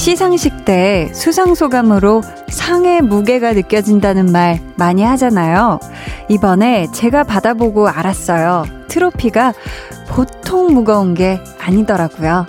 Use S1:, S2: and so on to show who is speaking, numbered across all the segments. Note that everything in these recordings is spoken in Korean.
S1: 시상식 때 수상소감으로 상의 무게가 느껴진다는 말 많이 하잖아요. 이번에 제가 받아보고 알았어요. 트로피가 보통 무거운 게 아니더라고요.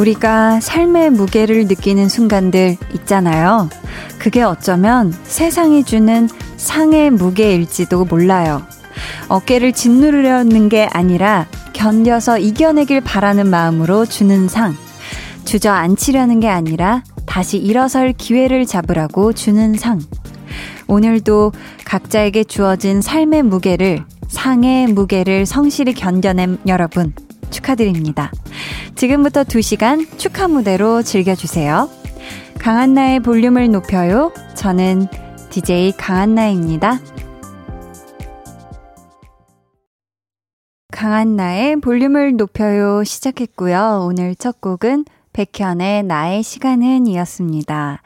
S1: 우리가 삶의 무게를 느끼는 순간들 있잖아요. 그게 어쩌면 세상이 주는 상의 무게일지도 몰라요. 어깨를 짓누르려는 게 아니라 견뎌서 이겨내길 바라는 마음으로 주는 상. 주저앉히려는 게 아니라 다시 일어설 기회를 잡으라고 주는 상. 오늘도 각자에게 주어진 삶의 무게를, 상의 무게를 성실히 견뎌낸 여러분. 축하드립니다. 지금부터 2시간 축하 무대로 즐겨주세요. 강한나의 볼륨을 높여요. 저는 DJ 강한나입니다. 강한나의 볼륨을 높여요 시작했고요. 오늘 첫 곡은 백현의 나의 시간은 이었습니다.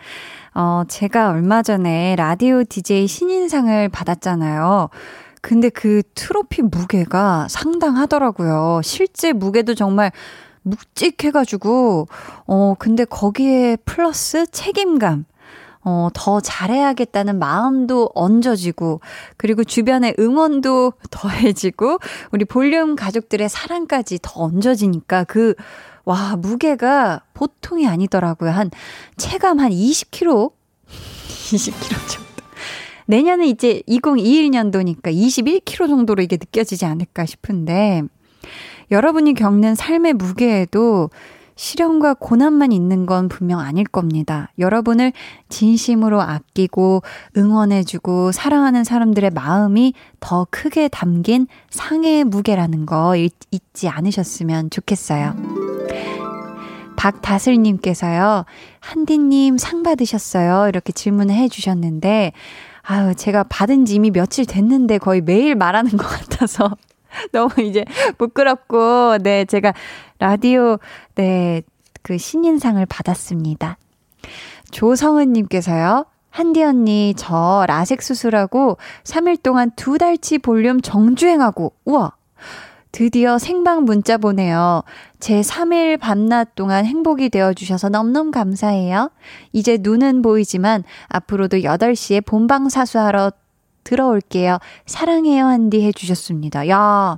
S1: 어, 제가 얼마 전에 라디오 DJ 신인상을 받았잖아요. 근데 그 트로피 무게가 상당하더라고요. 실제 무게도 정말 묵직해가지고, 어, 근데 거기에 플러스 책임감. 어, 더 잘해야겠다는 마음도 얹어지고, 그리고 주변의 응원도 더해지고, 우리 볼륨 가족들의 사랑까지 더 얹어지니까 그, 와, 무게가 보통이 아니더라고요. 한, 체감 한 20kg? 20kg 정도. 내년은 이제 2021년도니까 21kg 정도로 이게 느껴지지 않을까 싶은데, 여러분이 겪는 삶의 무게에도 시련과 고난만 있는 건 분명 아닐 겁니다. 여러분을 진심으로 아끼고 응원해주고 사랑하는 사람들의 마음이 더 크게 담긴 상의 무게라는 거 잊, 잊지 않으셨으면 좋겠어요. 박다슬님께서요, 한디님 상 받으셨어요? 이렇게 질문을 해주셨는데, 아유, 제가 받은 지 이미 며칠 됐는데 거의 매일 말하는 것 같아서 너무 이제 부끄럽고, 네, 제가 라디오, 네, 그 신인상을 받았습니다. 조성은님께서요, 한디 언니, 저 라섹 수술하고 3일 동안 두 달치 볼륨 정주행하고, 우와! 드디어 생방 문자 보내요. 제 3일 밤낮 동안 행복이 되어주셔서 너무너무 감사해요. 이제 눈은 보이지만 앞으로도 8시에 본방 사수하러 들어올게요. 사랑해요, 한디 해주셨습니다. 야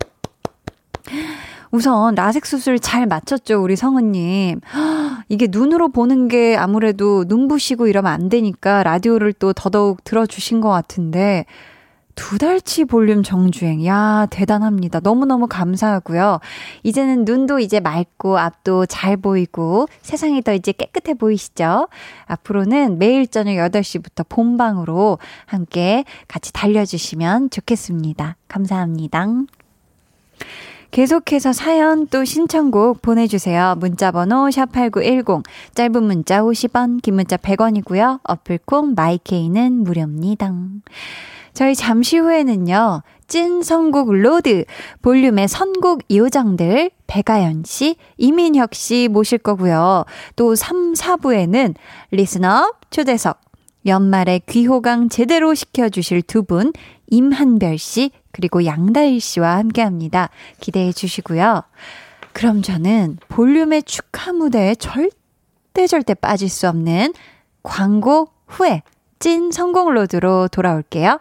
S1: 우선 라섹 수술 잘 마쳤죠, 우리 성은님. 이게 눈으로 보는 게 아무래도 눈부시고 이러면 안 되니까 라디오를 또 더더욱 들어주신 것 같은데 두 달치 볼륨 정주행. 야, 대단합니다. 너무너무 감사하고요. 이제는 눈도 이제 맑고 앞도 잘 보이고 세상이 더 이제 깨끗해 보이시죠? 앞으로는 매일 저녁 8시부터 본방으로 함께 같이 달려주시면 좋겠습니다. 감사합니다. 계속해서 사연 또 신청곡 보내주세요. 문자번호 샵8910, 짧은 문자 50원, 긴 문자 100원이고요. 어플콩 마이케이는 무료입니다. 저희 잠시 후에는요, 찐 선곡 road, 볼륨의 선곡 요정들, 배가연 씨, 이민혁 씨 모실 거고요. 또 3, 4부에는 listener 초대석, 연말에 귀호강 제대로 시켜주실 두 분, 임한별 씨, 그리고 양다일 씨와 함께 합니다. 기대해 주시고요. 그럼 저는 볼륨의 축하 무대에 절대 절대 빠질 수 없는 광고 후에 찐 선곡 road로 돌아올게요.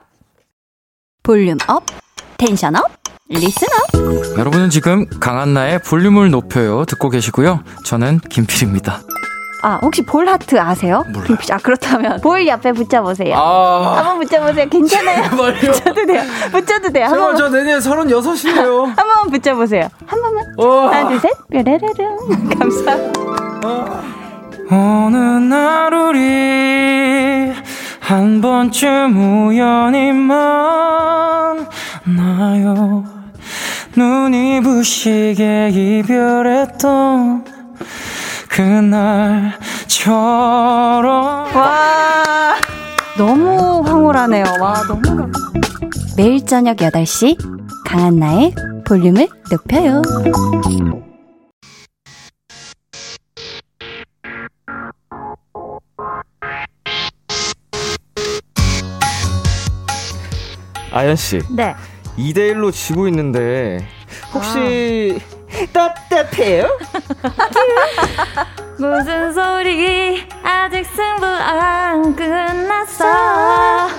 S1: volume up, tension up, listen up.
S2: 여러분은 지금 강한나의 볼륨을 높여요 듣고 계시고요. 저는 김필입니다.
S1: 아, 혹시 볼 하트 아세요?
S2: 몰라요.
S1: 아, 그렇다면 볼 옆에 붙여보세요.
S2: 아,
S1: 한번 붙여보세요. 괜찮아요. 붙여도 돼요. 붙여도 돼요. 한 번,
S2: 저 내년 36이에요.
S1: 한 번만 붙여보세요. 한 번만.
S2: 어.
S1: 하나, 둘, 셋. 뾰라라랑. 감사합니다.
S2: 어느 날 우리 한 번쯤 우연히 만나요. 눈이 부시게 이별했던 그날처럼.
S1: 와 너무 황홀하네요. 와 너무 매일 저녁 8시 강한나의 볼륨을 높여요
S3: 아연 씨.
S4: 네.
S3: 2대 1로 지고 있는데 혹시 아. 답답해요?
S4: 무슨 소리 아직 승부 안 끝났어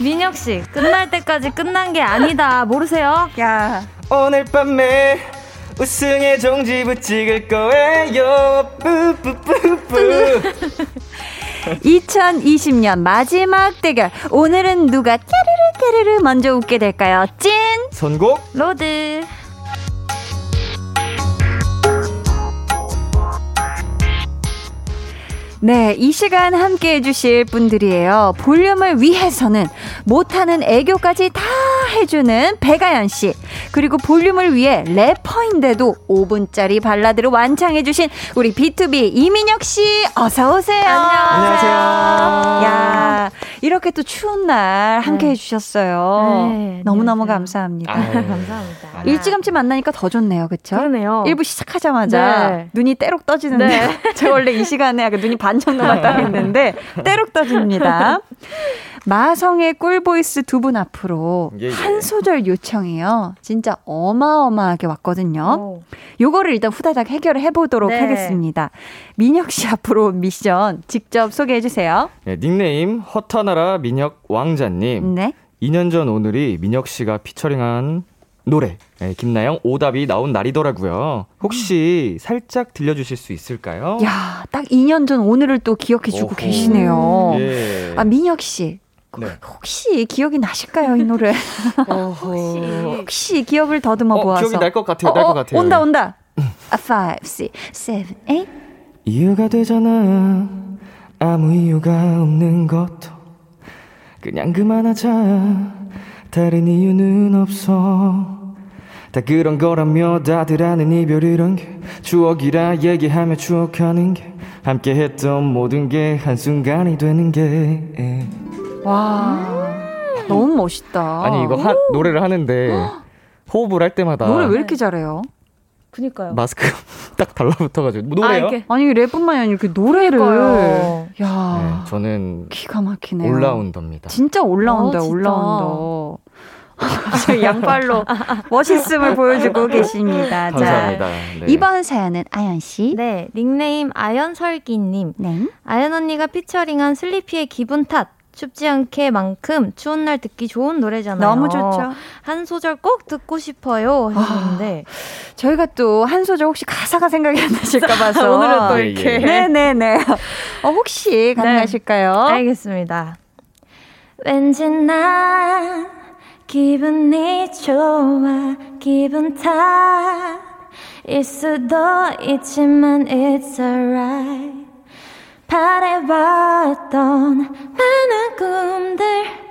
S4: 민혁 씨 끝날 때까지 끝난 게 아니다 모르세요?
S1: 야
S3: 오늘 밤에 우승의 종지부 찍을 거예요 뿌뿌뿌뿌
S1: 2020년 마지막 대결. 오늘은 누가 깨르르 깨르르 먼저 웃게 될까요? 찐
S3: 선곡?
S4: road
S1: 네, 이 시간 함께 해주실 분들이에요. 볼륨을 위해서는 못하는 애교까지 다 해주는 배가연 씨. 그리고 볼륨을 위해 래퍼인데도 5분짜리 발라드를 완창해주신 우리 B2B 이민혁 씨. 어서오세요.
S4: 안녕하세요.
S1: 야 이렇게 또 추운 날 함께
S4: 네.
S1: 해주셨어요.
S4: 네,
S1: 너무너무. 감사합니다.
S3: 아유.
S4: 감사합니다
S1: 일찌감치 만나니까 더 좋네요. 그쵸?
S4: 그러네요
S1: 1부 시작하자마자
S4: 네.
S1: 눈이 때록 떠지는데
S4: 네.
S1: 제가 원래 이 시간에 약간 눈이 반 정도 맞다 했는데 때록 떠집니다. 마성의 꿀보이스 두 분 앞으로
S3: 예, 예.
S1: 한 소절 요청이요. 진짜 어마어마하게 왔거든요.
S4: 오.
S1: 요거를 일단 후다닥 해결을 해보도록
S4: 네.
S1: 하겠습니다. 민혁 씨 앞으로 온 미션 직접 소개해 주세요.
S3: 네, 닉네임 허타나라 민혁 왕자님
S1: 네.
S3: 2년 전 오늘이 민혁 씨가 피처링한 노래 네, 김나영 오답이 나온 날이더라고요 혹시 살짝 들려주실 수 있을까요?
S1: 야, 딱 2년 전 오늘을 또 기억해 주고
S3: 오호.
S1: 계시네요.
S3: 예.
S1: 아, 민혁 씨.
S3: 네.
S1: 혹시 기억이 나실까요, 이 노래?
S3: 혹시
S1: 혹시 기억을 더듬어
S3: 어,
S1: 보아서.
S3: 기억이 날 것 같아요. 날 것 같아요.
S1: 온다, 온다. 아, 5, 6, 7, 8.
S3: 이유가 되잖아 아무 이유가 없는 것도 그냥 그만하자 다른 이유는 없어 다 그런 거라며 다들 아는 이별이란 게 추억이라 얘기하며 추억하는 게 함께 했던 모든 게 한순간이 되는 게
S1: 와. 너무 멋있다.
S3: 아니 이거 하, 노래를 하는데 호흡을 할 때마다
S1: 노래 왜 이렇게 잘해요?
S4: 그니까요
S3: 마스크 딱 달라붙어가지고 뭐 노래요?
S4: 아.
S1: 아니, 랩뿐만이 아니라 이렇게 노래를.
S4: 그러니까요.
S1: 야
S3: 네, 저는
S1: 기가 막히네요.
S3: 올라운더입니다.
S1: 진짜 올라운다,
S4: 어.
S1: 올라운다. 갑자기 양발로 멋있음을 보여주고 계십니다. 자,
S3: 감사합니다. 네.
S1: 이번 사연은 아연 씨.
S4: 네 닉네임 아연설기님
S1: 네.
S4: 아연 언니가 피처링한 슬리피의 기분 탓 춥지 않게 만큼 추운 날 듣기 좋은 노래잖아요.
S1: 너무 좋죠.
S4: 한 소절 꼭 듣고 싶어요 하셨는데
S1: 저희가 또 한 소절 혹시 가사가 생각이 안 나실까 봐서
S4: 오늘은 또
S3: 예,
S4: 이렇게
S3: 예.
S1: 네네네. 어, 혹시 가능하실까요?
S4: 알겠습니다. 왠지 난 기분이 좋아 기분 탓일 수도 있지만 it's alright 바래봤던 많은 꿈들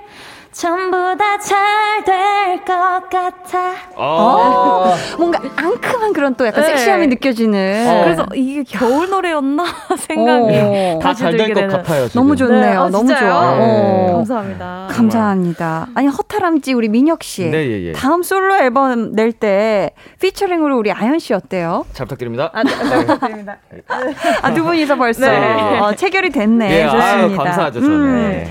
S4: 전부 다 잘 될 것 같아
S1: 어, 뭔가 앙큼한 그런 또 약간
S4: 네.
S1: 섹시함이 느껴지는.
S3: 어.
S4: 그래서 이게 겨울 노래였나 생각이
S1: 어.
S3: 다
S4: 다시
S3: 잘될 것. 같아요. 지금.
S1: 너무 좋네요.
S4: 네, 아,
S1: 너무
S4: 진짜요?
S1: 좋아.
S3: 네.
S1: 어.
S4: 감사합니다.
S1: 감사합니다. 아니 허탈함지 우리 민혁 씨.
S3: 네, 예, 예.
S1: 다음 솔로 앨범 낼 때 피처링으로 우리 아연 씨 어때요?
S3: 잘 부탁드립니다.
S4: 아, 네, 부탁드립니다.
S1: 아두 분이서 벌써
S3: 네.
S1: 어, 체결이 됐네.
S3: 예,
S1: 좋습니다.
S3: 아유, 감사하죠, 저는.
S1: 음.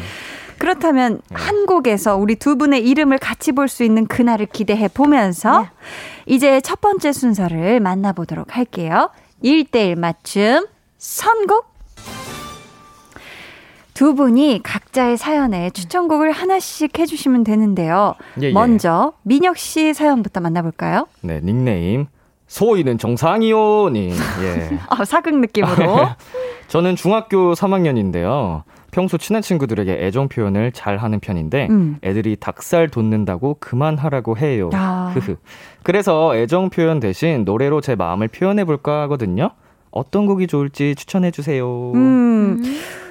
S3: 네.
S1: 그렇다면 한 곡에서 우리 두 분의 이름을 같이 볼 수 있는 그날을 기대해 보면서 이제 첫 번째 순서를 만나보도록 할게요. 1대1 맞춤 선곡. 두 분이 각자의 사연에 추천곡을 하나씩 해주시면 되는데요.
S3: 예, 예.
S1: 먼저 민혁 씨 사연부터 만나볼까요?
S3: 네, 닉네임 소희는 정상이요님. 예.
S1: 아, 사극 느낌으로.
S3: 저는 중학교 3학년인데요. 평소 친한 친구들에게 애정 표현을 잘 하는 편인데
S1: 음.
S3: 애들이 닭살 돋는다고 그만하라고 해요.
S1: 아.
S3: 흐흐. 그래서 애정 표현 대신 노래로 제 마음을 표현해 볼까 하거든요. 어떤 곡이 좋을지 추천해 주세요.
S1: 음,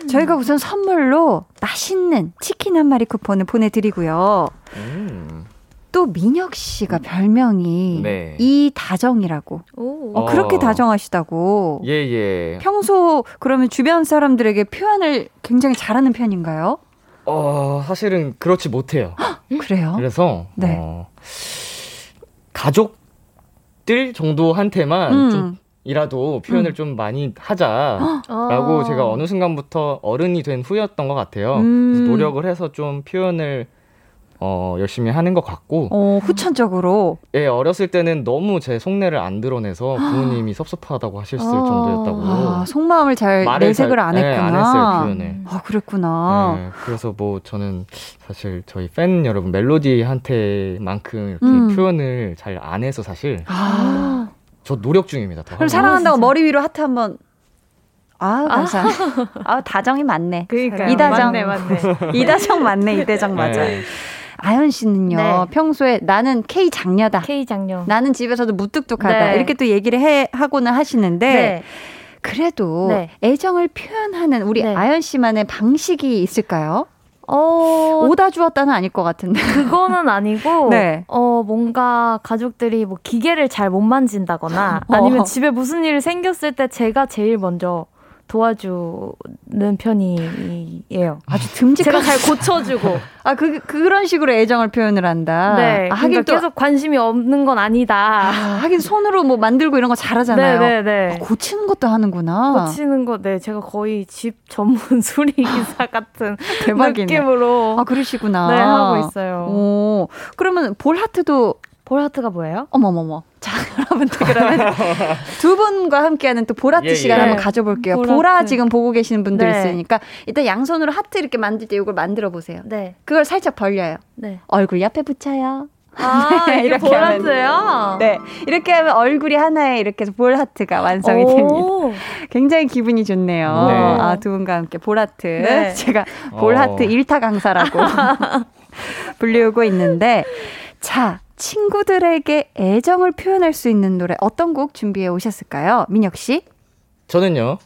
S1: 저희가 우선 선물로 맛있는 치킨 한 마리 쿠폰을 보내드리고요.
S3: 음.
S1: 또 민혁 씨가 별명이
S3: 네.
S1: 이 다정이라고.
S4: 오.
S1: 어, 그렇게
S3: 어.
S1: 다정하시다고.
S3: 예, 예.
S1: 평소 그러면 주변 사람들에게 표현을 굉장히 잘하는 편인가요?
S3: 어, 사실은 그렇지 못해요.
S1: 그래요?
S3: 그래서
S1: 네.
S3: 어, 가족들 정도한테만
S1: 음.
S3: 좀 이라도 표현을 좀 많이 하자라고
S4: 아.
S3: 제가 어느 순간부터 어른이 된 후였던 것 같아요.
S1: 음.
S3: 그래서 노력을 해서 좀 표현을 어, 열심히 하는 것 같고,
S1: 어, 후천적으로.
S3: 예, 어렸을 때는 너무 제 속내를 안 드러내서 부모님이 섭섭하다고 하셨을
S4: 아.
S3: 정도였다고.
S1: 아, 속마음을 잘 내색을
S3: 잘-
S1: 안
S3: 예,
S1: 했구나.
S3: 안 했어요, 표현을.
S1: 아, 그랬구나.
S3: 네, 그래서 뭐 저는 사실 저희 팬 여러분 멜로디한테만큼 이렇게
S1: 음.
S3: 표현을 잘 안 해서 사실
S1: 아.
S3: 저 노력 중입니다. 더
S1: 그럼. 사랑한다고
S4: 진짜.
S1: 머리 위로 하트 한번. 아, 감사합니다. 아, 다정이 맞네.
S4: 그러니까요.
S1: 이다정.
S4: 맞네, 맞네.
S1: 이다정 맞네, 이대정 맞아.
S3: 네.
S1: 아연 씨는요,
S4: 네.
S1: 평소에 나는 K 장녀다.
S4: K 장녀.
S1: 나는 집에서도 무뚝뚝하다.
S4: 네.
S1: 이렇게 또 얘기를 해, 하고는 하시는데,
S4: 네.
S1: 그래도
S4: 네.
S1: 애정을 표현하는 우리
S4: 네.
S1: 아연 씨만의 방식이 있을까요?
S4: 어,
S1: 오다 주었다는 아닐 것 같은데.
S4: 그거는 아니고,
S1: 네.
S4: 어, 뭔가 가족들이 뭐 기계를 잘 못 만진다거나,
S1: 어.
S4: 아니면 집에 무슨 일이 생겼을 때 제가 제일 먼저 도와주는 편이에요.
S1: 아주 듬직한.
S4: 제가 잘 고쳐주고.
S1: 아, 그, 그런 식으로 애정을 표현을 한다.
S4: 네.
S1: 아, 하긴
S4: 그러니까
S1: 또.
S4: 계속 관심이 없는 건 아니다.
S1: 아, 하긴 손으로 뭐 만들고 이런 거 잘하잖아요.
S4: 네네네.
S1: 아, 고치는 것도 하는구나.
S4: 고치는 거, 네. 제가 거의 집 전문 수리기사 같은
S1: 대박이네.
S4: 느낌으로
S1: 아, 그러시구나.
S4: 네, 하고 있어요.
S1: 오, 그러면 볼 하트도
S4: 볼하트가 뭐예요?
S1: 어머머머. 자, 여러분들 그러면 두 분과 함께하는 또 보라트
S3: 예, 예.
S1: 시간
S4: 네.
S1: 한번 가져볼게요.
S4: 보라트.
S1: 보라 지금 보고 계시는 분들
S4: 네.
S1: 있으니까 일단 양손으로 하트 이렇게 만들 때 이걸 만들어 보세요.
S4: 네.
S1: 그걸 살짝 벌려요.
S4: 네.
S1: 얼굴 옆에 붙여요.
S4: 아, 이게
S1: 이렇게
S4: 볼하트예요?
S1: 네, 이렇게 하면 얼굴이 하나에 이렇게 해서 볼 하트가 완성이 됩니다.
S4: 오.
S1: 굉장히 기분이 좋네요.
S3: 네.
S1: 아, 두 분과 함께 보라트.
S4: 네.
S1: 제가 볼 하트
S3: 어.
S1: 일타 강사라고 불리우고 있는데, 자, 친구들에게 애정을 표현할 수 있는 노래 어떤 곡 준비해 오셨을까요? 민혁 씨?
S3: 저는요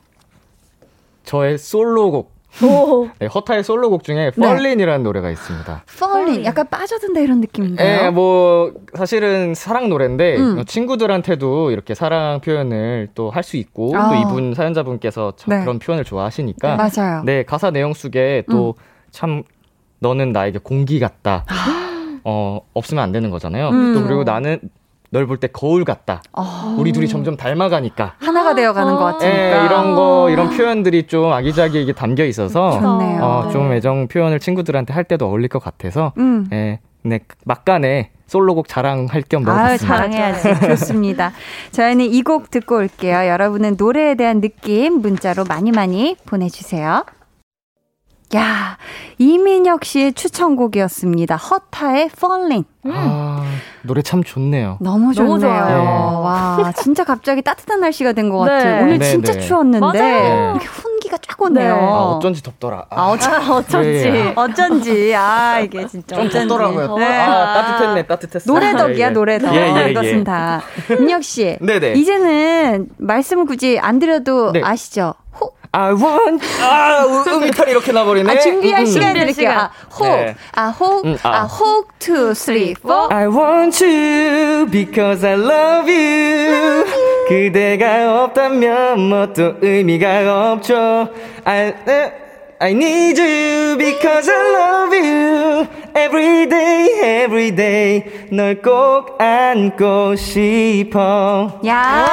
S3: 저의 솔로곡
S4: 오.
S3: 네, 허타의 솔로곡 중에
S1: 네.
S3: 펄린이라는 노래가 있습니다.
S1: Falling. 약간 빠져든다 이런 느낌인가요?
S3: 예, 뭐 사실은 사랑 노래인데
S1: 음.
S3: 어, 친구들한테도 이렇게 사랑 표현을 또 할 수 있고
S1: 아.
S3: 또 이분 사연자분께서 참
S1: 네.
S3: 그런 표현을 좋아하시니까
S1: 맞아요.
S3: 네 가사 내용 속에 또참 너는 나에게 공기 같다. 어 없으면 안 되는 거잖아요.
S1: 음.
S3: 또 그리고 나는 널 볼 때 거울 같다.
S1: 어,
S3: 우리 둘이 점점 닮아가니까.
S1: 하나가 되어가는 것
S3: 예,
S1: 같으니까.
S3: 이런 거 이런 표현들이 좀 아기자기하게 담겨 있어서. 어,
S4: 네.
S3: 좀 애정 표현을 친구들한테 할 때도 어울릴 것 같아서
S1: 음.
S3: 예, 네 막간에 솔로곡 자랑할 겸 넣어봤습니다.
S1: 자랑해야지. 좋습니다. 저희는 이 곡 듣고 올게요. 여러분은 노래에 대한 느낌 문자로 많이 많이 보내주세요. 야, 이민혁 씨의 추천곡이었습니다. 허타의 Falling.
S3: 아, 노래 참 좋네요.
S1: 너무 좋네요.
S4: 너무 좋아요.
S3: 네.
S1: 와, 진짜 갑자기 따뜻한 날씨가 된것
S4: 네.
S1: 같아요. 오늘
S3: 네,
S1: 진짜
S3: 네.
S1: 추웠는데
S4: 맞아요.
S1: 이렇게 훈기가 쫙 오네요.
S4: 네.
S3: 아, 어쩐지 덥더라.
S1: 아, 어쩐,
S4: 아, 어쩐지.
S3: 예.
S1: 어쩐지. 아, 이게 진짜.
S3: 좀
S1: 어쩐지.
S3: 덥더라고요.
S1: 네.
S3: 아, 따뜻했네, 따뜻했어.
S1: 노래 덕이야,
S3: 예, 예.
S1: 노래 덕.
S3: 예, 예,
S1: 이것은
S3: 예.
S1: 다. 민혁 씨.
S3: 네네.
S1: 이제는 말씀을 굳이 안 드려도
S3: 네.
S1: 아시죠? 호,
S3: I want, 아, 음, 음이 탈이 이렇게 나버리네.
S1: 아, 준비할
S3: 음, 음.
S1: 시간 드릴게요. 아, 혹,
S3: 네.
S1: 아, 혹,
S3: 음, 아.
S1: 아, 혹, two, three, four.
S3: I want you because I love you. 그대가 없다면 뭐 또 의미가 없죠. I, I need you because I love you. Every day, every day. 널 꼭 안고 싶어.
S1: 야.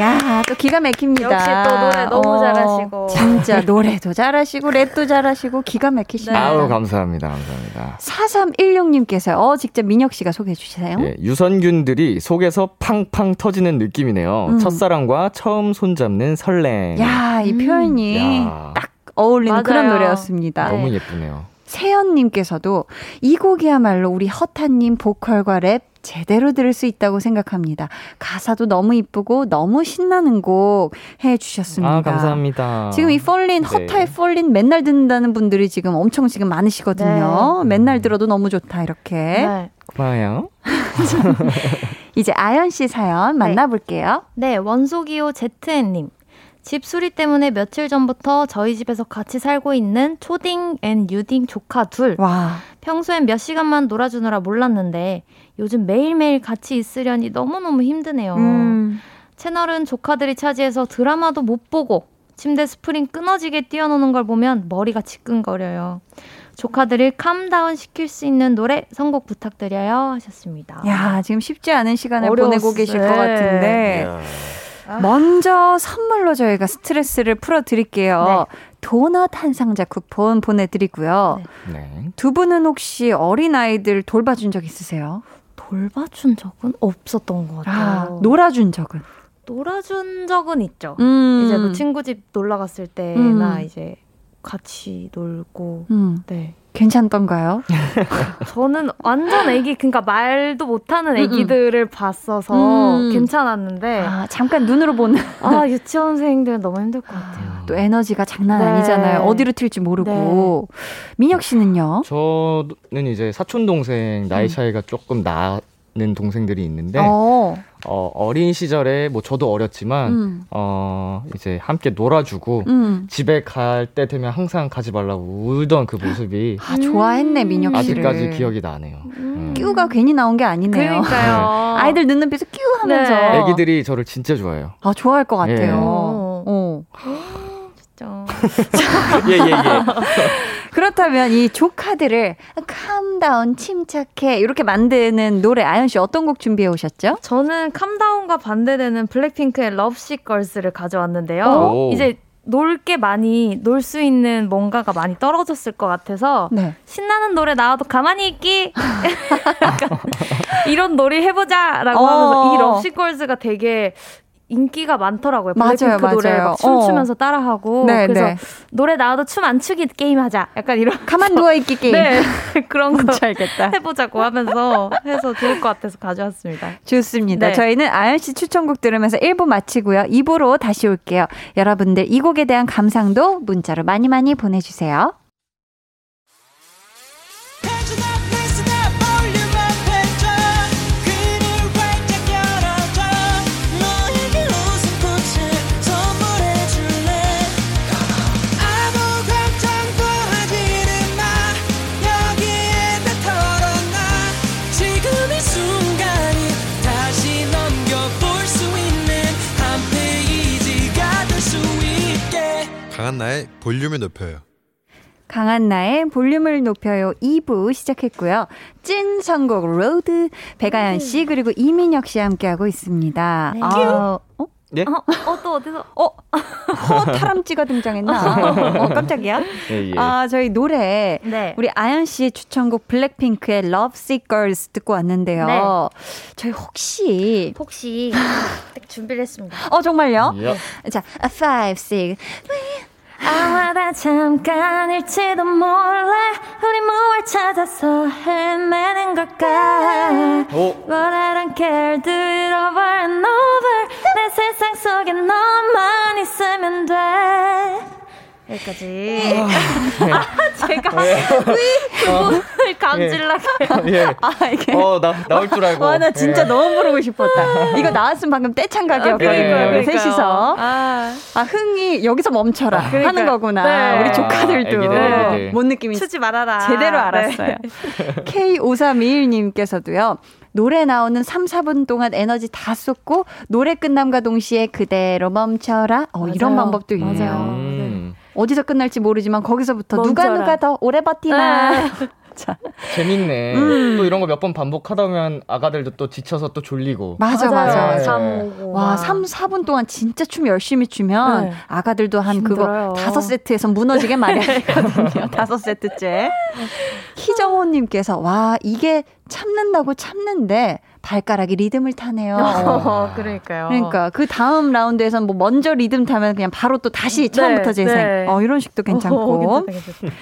S1: 야, 또 기가 막힙니다.
S4: 역시 또 노래 너무
S1: 어,
S4: 잘하시고.
S1: 진짜 노래도 잘하시고, 랩도 잘하시고, 기가 막히십니다.
S3: 아우, 감사합니다. 감사합니다.
S1: 4316님께서, 어, 직접 민혁 씨가 소개해 주세요.
S3: 예, 유선균들이 속에서 팡팡 터지는 느낌이네요.
S1: 음.
S3: 첫사랑과 처음 손잡는 설렘.
S1: 야, 이 표현이
S3: 야,
S1: 딱 어울리는
S4: 맞아요.
S1: 그런 노래였습니다.
S3: 너무 예쁘네요.
S1: 세연님께서도 이 곡이야말로 우리 허타님 보컬과 랩 제대로 들을 수 있다고 생각합니다. 가사도 너무 이쁘고 너무 신나는 곡 해주셨습니다.
S3: 아, 감사합니다.
S1: 지금 이 펄린,
S3: 네.
S1: 허타의 펄린 맨날 듣는다는 분들이 지금 엄청 지금 많으시거든요. 맨날 들어도 너무 좋다, 이렇게.
S4: 네.
S3: 고마워요.
S1: 이제 아연 씨 사연 만나볼게요.
S4: 네, 원소기호 Zn님. 집 수리 때문에 며칠 전부터 저희 집에서 같이 살고 있는 초딩 and 유딩 조카 둘.
S1: 와.
S4: 평소엔 몇 시간만 놀아주느라 몰랐는데 요즘 매일매일 같이 있으려니 너무너무 힘드네요.
S1: 음.
S4: 채널은 조카들이 차지해서 드라마도 못 보고 침대 스프링 끊어지게 뛰어노는 걸 보면 머리가 지끈거려요. 조카들을 calm down 시킬 수 있는 노래 선곡 부탁드려요 하셨습니다.
S1: 야, 지금 쉽지 않은 시간을
S4: 어려웠어요.
S1: 보내고 계실 것 같은데.
S3: 이 야.
S1: 먼저 선물로 저희가 스트레스를 풀어 드릴게요. 도넛 한 상자 쿠폰 보내드리고요.
S4: 네.
S3: 네.
S1: 두 분은 혹시 어린아이들 돌봐준 적 있으세요?
S4: 돌봐준 적은 없었던 것 같아요.
S1: 아, 놀아준 적은?
S4: 놀아준 적은 있죠.
S1: 음.
S4: 이제 뭐 친구 집 놀러 갔을 때나
S1: 음.
S4: 이제 같이 놀고
S1: 음.
S4: 네.
S1: 괜찮던가요?
S4: 저는 완전 애기 그러니까 말도 못하는
S1: 음,
S4: 애기들을 봤어서
S1: 음.
S4: 괜찮았는데
S1: 아, 잠깐 눈으로 보는
S4: 아 유치원생들은 너무 힘들 것 같아요.
S1: 또 에너지가 장난
S4: 네.
S1: 아니잖아요. 어디로 튈지 모르고. 민혁 씨는요?
S3: 저는 이제 사촌 동생 나이 차이가 조금 나는 동생들이 있는데 어.
S1: 어.
S3: 어린 시절에 뭐 저도 어렸지만
S1: 음.
S3: 어 이제 함께 놀아주고
S1: 음.
S3: 집에 갈 때 되면 항상 가지 말라고 울던 그 모습이
S1: 아, 좋아했네, 민혁 씨를.
S3: 아직까지 기억이 나네요. 음.
S1: 끼우가 괜히 나온 게 아니네요.
S4: 그러니까요.
S1: 아이들 눈높이에서 끼우 하면서.
S4: 네.
S3: 애기들이 저를 진짜 좋아해요.
S1: 아, 좋아할 것 같아요.
S3: 예.
S1: 어.
S4: 진짜.
S3: 예, 예, 예.
S1: 그렇다면 이 조카들을 캄다운 침착해 이렇게 만드는 노래 아연 씨 어떤 곡 준비해 오셨죠?
S4: 저는 캄다운과 반대되는 블랙핑크의 럽시 걸스를 가져왔는데요.
S3: 오.
S4: 이제 놀게 많이 놀 수 있는 뭔가가 많이 떨어졌을 것 같아서
S1: 네.
S4: 신나는 노래 나와도 가만히 있기 이런 놀이 해보자라고
S1: 어.
S4: 하면서 이 럽시 걸스가 되게 인기가 많더라고요.
S1: 맞아요,
S4: 블랙핑크 노래
S1: 맞아요.
S4: 막 춤추면서 따라하고
S1: 네,
S4: 그래서
S1: 네.
S4: 노래 나와도 춤 안 추기 게임 하자. 약간 이런
S1: 가만 누워 있기 게임.
S4: 네 그런 거
S1: 뭔지 알겠다.
S4: 해보자고 하면서 해서 좋을 것 같아서 가져왔습니다.
S1: 좋습니다.
S4: 네.
S1: 저희는 아연 씨 추천곡 들으면서 1부 마치고요. 2부로 다시 올게요. 여러분들 이 곡에 대한 감상도 문자로 많이 많이 보내주세요.
S5: 강한나의 볼륨을 높여요.
S1: 강한나의 볼륨을 높여요 2부 시작했고요. 찐 선곡 로드 백아연 씨 그리고 이민혁 씨 함께하고 있습니다.
S4: 네.
S1: 아, 어?
S3: 예?
S4: 어또 어디서
S1: 어? 허타람쥐가 등장했나? 어, 깜짝이야.
S3: 예, 예.
S1: 아, 저희 노래
S4: 네.
S1: 우리 아연 씨의 추천곡 블랙핑크의 Love Sick Girls 듣고 왔는데요.
S4: 네.
S1: 저희 혹시
S4: 혹시 딱 준비를 했습니다.
S1: 어 정말요?
S3: 예.
S1: 자, a five, six.
S4: 아마다 잠깐일지도 몰라. 우리 무얼 찾아서 헤매는 걸까?
S3: 오.
S4: But I don't care do it over and over. 내 세상 속에 너만 있으면 돼 여기까지 아, 제가 그분을 감질나게
S3: 예.
S1: 아, 이게.
S3: 어, 나, 나올 줄 알고.
S1: 와, 나 진짜
S3: 예.
S1: 너무 부르고 싶었다. 이거 나왔으면 방금 떼창각이었거든요.
S3: 그러니까요,
S1: 우리
S4: 그러니까요.
S1: 셋이서.
S4: 아,
S1: 아, 흥이 여기서 멈춰라. 하는
S4: 그러니까요.
S1: 거구나.
S4: 네.
S1: 우리 조카들도.
S3: 애기들, 애기들.
S1: 뭔 느낌인지
S4: 추지 말아라
S1: 제대로 알았어요. K5321님께서도요. 노래 나오는 3, 4분 동안 에너지 다 쏟고 노래 끝남과 동시에 그대로 멈춰라. 어, 이런
S4: 맞아요.
S1: 방법도 있네요.
S4: 맞아요.
S3: 음,
S1: 어디서 끝날지 모르지만 거기서부터 누가
S4: 멈춰라.
S1: 누가 더 오래 버티나. 자,
S3: 재밌네.
S1: 음.
S3: 또 이런 거 몇 번 반복하다 보면 아가들도 또 지쳐서 또 졸리고.
S1: 맞아, 맞아.
S4: 잠 오고
S1: 와,
S4: 막.
S1: 3, 4분 동안 진짜 춤 열심히 추면
S4: 네.
S1: 아가들도 한
S4: 힘들어요.
S1: 그거 다섯 세트에서 무너지게 마련이거든요. 다섯 세트째. 희정호님께서 와, 이게 참는다고 참는데 발가락이 리듬을 타네요.
S4: 어, 그러니까요.
S1: 그러니까 그 다음 라운드에선 뭐 먼저 리듬 타면 그냥 바로 또 다시 처음부터 재생.
S4: 네.
S1: 어, 이런 식도 괜찮고.
S4: 어, 괜찮다, 괜찮다.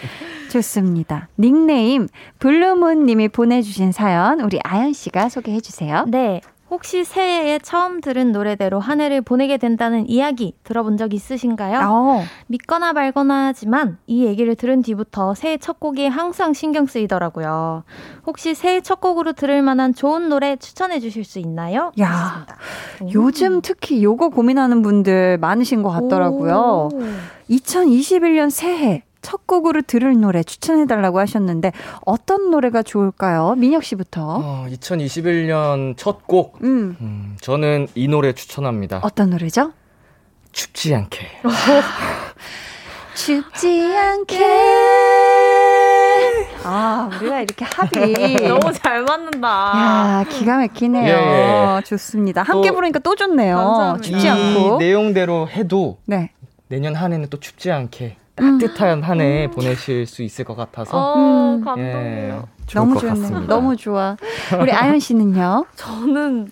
S1: 좋습니다. 닉네임 블루문 님이 보내주신 사연 우리 아연 씨가 소개해 주세요.
S4: 네. 혹시 새해에 처음 들은 노래대로 한 해를 보내게 된다는 이야기 들어본 적 있으신가요?
S1: 어.
S4: 믿거나 말거나 하지만 이 얘기를 들은 뒤부터 새해 첫 곡이 항상 신경 쓰이더라고요. 혹시 새해 첫 곡으로 들을 만한 좋은 노래 추천해 주실 수 있나요?
S1: 야. 요즘 특히 요거 고민하는 분들 많으신 것 같더라고요.
S4: 오.
S1: 2021년 새해 첫 곡으로 들을 노래 추천해달라고 하셨는데 어떤 노래가 좋을까요? 민혁 씨부터.
S3: 어, 2021년 첫 곡.
S1: 음,
S3: 음, 저는 이 노래 추천합니다.
S1: 어떤 노래죠?
S3: 춥지 않게.
S1: 춥지 않게. 아, 우리가 이렇게 합이.
S4: 너무 잘 맞는다.
S1: 야, 기가 막히네요.
S3: 예, 예.
S1: 좋습니다. 함께
S3: 또
S1: 부르니까 또 좋네요.
S4: 감사합니다.
S1: 춥지
S3: 이
S1: 않고.
S3: 내용대로 해도
S1: 네.
S3: 내년 한 해는 또 춥지 않게
S1: 음.
S3: 따뜻한 한 해 보내실 수 있을 것 같아서
S4: 어,
S1: 음.
S4: 감동이에요.
S3: 좋을
S1: 너무
S3: 것
S1: 좋네요. 너무 좋아. 우리 아연 씨는요?
S4: 저는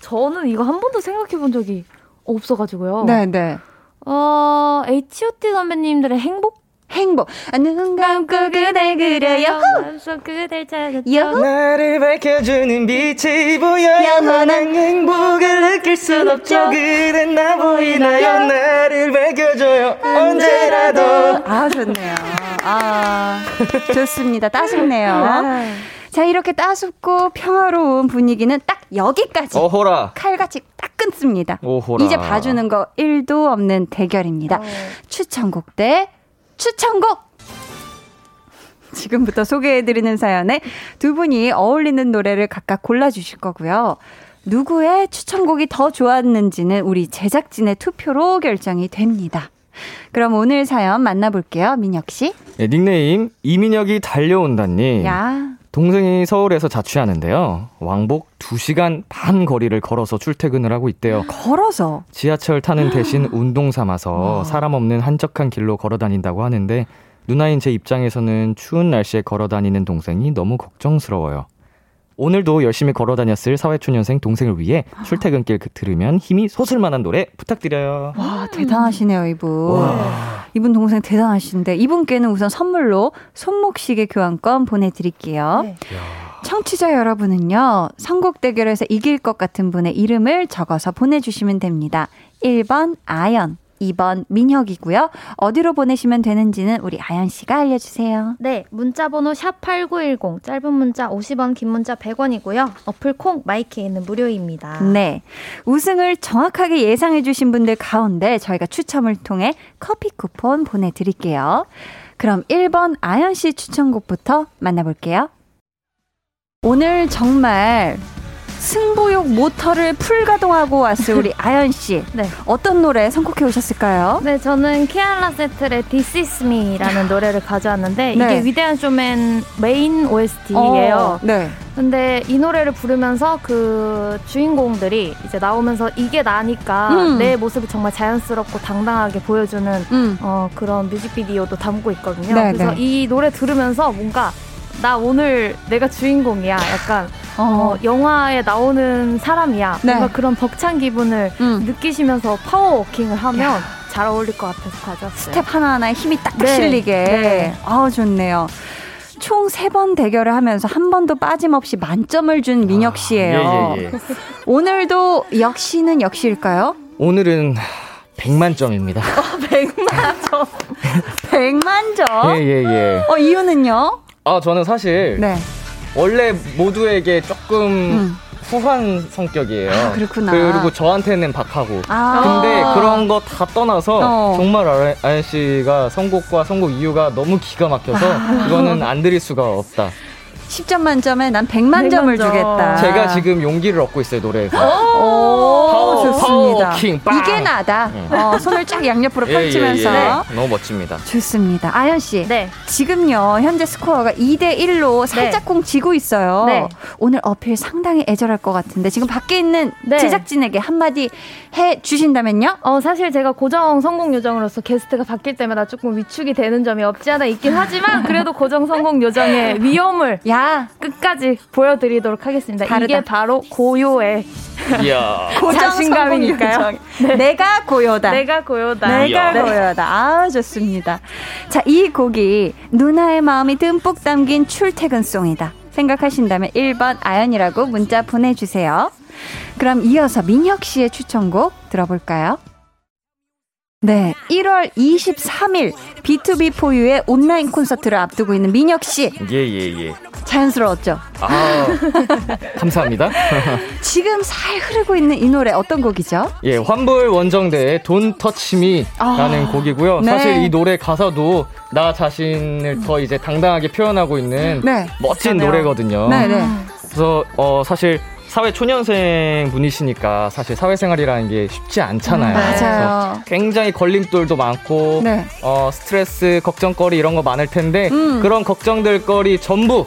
S4: 저는 이거 한 번도 생각해 본 적이 없어가지고요.
S1: 네, 네.
S4: 어, H.O.T 선배님들의 행복?
S1: 행복. 아, 눈 감고 그댈 그려요.
S4: 마음속 그댈 찾았죠.
S3: 나를 밝혀주는 빛이 보여 영원한 행복을 느낄 순 없죠 그댄 나 보이나요 나를 밝혀줘요 언제라도
S1: 아, 좋네요. 아, 좋습니다. 따숩네요. 자, 이렇게 따숩고 평화로운 분위기는 딱 여기까지.
S3: 어호라
S1: 칼같이 딱 끊습니다.
S3: 오호라
S1: 이제 봐주는 거 1도 없는 대결입니다. 추천곡 대 추천곡! 지금부터 소개해드리는 사연에 두 분이 어울리는 노래를 각각 골라주실 거고요. 누구의 추천곡이 더 좋았는지는 우리 제작진의 투표로 결정이 됩니다. 그럼 오늘 사연 만나볼게요, 민혁 씨.
S3: 네, 닉네임 이민혁이 달려온다님
S1: 야,
S3: 동생이 서울에서 자취하는데요 왕복 2시간 반 거리를 걸어서 출퇴근을 하고 있대요
S1: 걸어서.
S3: 지하철 타는 대신 운동 삼아서 사람 없는 한적한 길로 걸어 다닌다고 하는데 누나인 제 입장에서는 추운 날씨에 걸어 다니는 동생이 너무 걱정스러워요. 오늘도 열심히 걸어 다녔을 사회초년생 동생을 위해 출퇴근길 그 들으면 힘이 솟을 만한 노래 부탁드려요.
S1: 와, 대단하시네요, 이분. 이분 동생 대단하신데, 이분께는 우선 선물로 손목시계 교환권 보내드릴게요.
S4: 네.
S1: 청취자 여러분은요, 선곡 대결에서 이길 것 같은 분의 이름을 적어서 보내주시면 됩니다. 1번 아연, 2번 민혁이고요. 어디로 보내시면 되는지는 우리 아연 씨가 알려주세요.
S4: 네, 문자 번호 샵 8910 짧은 문자 50원, 긴 문자 100원이고요. 어플 콩 마이케이는 무료입니다.
S1: 네. 우승을 정확하게 예상해주신 분들 가운데 저희가 추첨을 통해 커피 쿠폰 보내드릴게요. 그럼 1번 아연 씨 추천곡부터 만나볼게요. 오늘 정말 승부욕 모터를 풀가동하고 왔을 우리 아연 씨.
S4: 네.
S1: 어떤 노래 선곡해 오셨을까요?
S4: 네, 저는 키알라 세틀의 This Is Me라는 노래를 가져왔는데 이게
S1: 네.
S4: 위대한 쇼맨 메인 OST예요.
S1: 어, 네.
S4: 근데 이 노래를 부르면서 그 주인공들이 이제 나오면서 이게 나니까
S1: 음.
S4: 내 모습을 정말 자연스럽고 당당하게 보여주는
S1: 음.
S4: 어, 그런 뮤직비디오도 담고 있거든요.
S1: 네,
S4: 그래서
S1: 네.
S4: 이 노래 들으면서 뭔가 나 오늘 내가 주인공이야. 약간
S1: 어.
S4: 어, 영화에 나오는 사람이야.
S1: 네.
S4: 뭔가 그런 벅찬 기분을
S1: 음.
S4: 느끼시면서 파워워킹을 하면 잘 어울릴 것 같아서 가져왔어요.
S1: 스텝 하나하나에 힘이 딱딱
S4: 네.
S1: 실리게.
S4: 네.
S1: 아우, 좋네요. 총 세 번 대결을 하면서 한 번도 빠짐없이 만점을 준 민혁 씨예요.
S3: 예, 예, 예.
S1: 오늘도 역시는 역시일까요?
S3: 오늘은 100만 점입니다.
S1: 100만 점?
S3: 예, 예, 예.
S1: 어, 이유는요?
S3: 아, 저는 사실
S1: 네.
S3: 원래 모두에게 조금
S1: 음.
S3: 후한 성격이에요.
S1: 아, 그렇구나.
S3: 그리고 저한테는 박하고.
S1: 아.
S3: 근데 그런 거 다 떠나서
S1: 어.
S3: 정말 아연- 씨가 선곡과 선곡 이유가 너무 기가 막혀서
S1: 아.
S3: 이거는 안 드릴 수가 없다.
S1: 10점 만점에 난 100만 점을
S4: 점.
S1: 주겠다.
S3: 제가 지금 용기를 얻고 있어요 노래에서.
S1: 오,
S3: 파워,
S1: 좋습니다.
S3: 빵!
S1: 이게 나다.
S3: 네.
S1: 어, 손을 쫙 양옆으로
S3: 예, 예,
S1: 펼치면서.
S3: 예. 너무 멋집니다.
S1: 좋습니다. 아연 씨.
S4: 네.
S1: 지금요, 현재 스코어가 2대 1로 살짝쿵 지고 있어요.
S4: 네.
S1: 오늘 어필 상당히 애절할 것 같은데, 지금 밖에 있는
S4: 네.
S1: 제작진에게 한마디 해 주신다면요?
S4: 어, 사실 제가 고정 성공 요정으로서 게스트가 바뀔 때마다 조금 위축이 되는 점이 없지 않아 있긴 하지만 그래도 고정 성공 요정의 위험을
S1: 야,
S4: 끝까지 보여드리도록 하겠습니다.
S1: 다르다.
S4: 이게 바로 고요의
S3: 이야.
S1: 고정
S4: 자신감이니까요.
S1: 요정. 내가 고요다.
S4: 내가 고요다.
S1: 내가
S3: 네.
S1: 고요다. 아, 좋습니다. 자, 이 곡이 누나의 마음이 듬뿍 담긴 출퇴근송이다. 생각하신다면 1번 아연이라고 문자 보내주세요. 그럼 이어서 민혁 씨의 추천곡 들어볼까요? 네, 1월 23일 B2B4U의 온라인 콘서트를 앞두고 있는 민혁 씨
S3: 예, 예, 예.
S1: 자연스러웠죠?
S3: 아, 감사합니다.
S1: 지금 살 흐르고 있는 이 노래 어떤 곡이죠?
S3: 예, 환불 원정대의 Touch Me라는
S1: 아,
S3: 곡이고요.
S1: 네.
S3: 사실 이 노래 가사도 나 자신을 더 이제 당당하게 표현하고 있는
S1: 네.
S3: 멋진
S4: 맞아요.
S3: 노래거든요.
S1: 네, 네.
S3: 그래서 어, 사실 사회 초년생 분이시니까 사실 사회생활이라는 게 쉽지 않잖아요.
S1: 맞아요.
S3: 그래서 굉장히 걸림돌도 많고
S1: 네.
S3: 어, 스트레스, 걱정거리 이런 거 많을 텐데
S1: 음.
S3: 그런 걱정들 거리 전부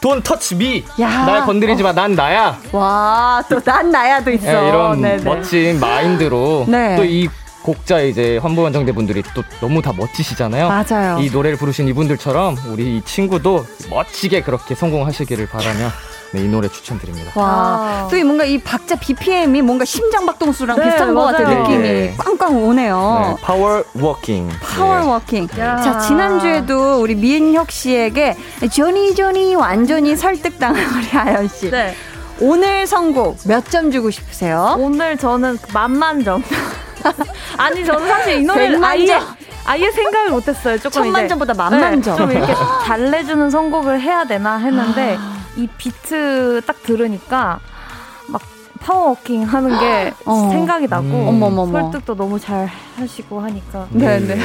S3: touch me.
S1: 야.
S3: 날 건드리지 마. 난 나야.
S1: 와, 또 난 나야도 있어.
S3: 예, 이런
S1: 네네.
S3: 멋진 마인드로
S1: 네.
S3: 또이 곡자 이제 환부원정대 분들이 또 너무 다 멋지시잖아요.
S1: 맞아요.
S3: 이 노래를 부르신 이분들처럼 우리 이 친구도 멋지게 그렇게 성공하시기를 바라며 네, 이 노래 추천드립니다.
S1: 와,
S4: 아.
S1: 또이 뭔가 이 박자 BPM이 뭔가 심장 박동수랑
S4: 네,
S1: 비슷한 것 같은
S4: 맞아요.
S1: 느낌이
S3: 네, 네.
S1: 꽝꽝 오네요.
S3: 네, 파워 워킹.
S1: 파워 워킹.
S4: 야.
S1: 자, 지난주에도 우리 민혁 씨에게 조니 조니 완전히 설득당한 우리 아연 씨.
S4: 네.
S1: 오늘 선곡 몇 점 주고 싶으세요?
S4: 오늘 저는 만만 점. 아니 저는 사실 이 노래를 아예
S1: 점.
S4: 아예 생각을 못했어요. 조금
S1: 천만
S4: 이제
S1: 점보다 만만
S4: 네,
S1: 점.
S4: 좀 이렇게 달래주는 선곡을 해야 되나 했는데 이 비트 딱 들으니까 막 파워워킹 하는 게
S1: 어.
S4: 생각이 나고
S3: 음.
S4: 설득도 너무 잘 하시고 하니까
S1: 네, 네.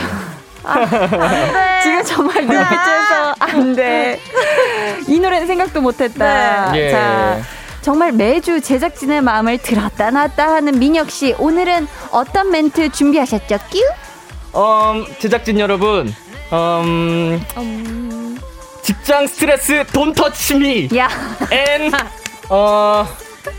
S1: 지금 정말 눈빛에서 안 돼. 이 노래는 생각도 못했다.
S3: 네. 예.
S1: 자, 정말 매주 제작진의 마음을 들었다 놨다 하는 민혁 씨. 오늘은 어떤 멘트 준비하셨죠? 끼우?
S3: 음, 제작진 여러분, 음, 직장 스트레스 don't touch me.
S1: 야.
S3: and 어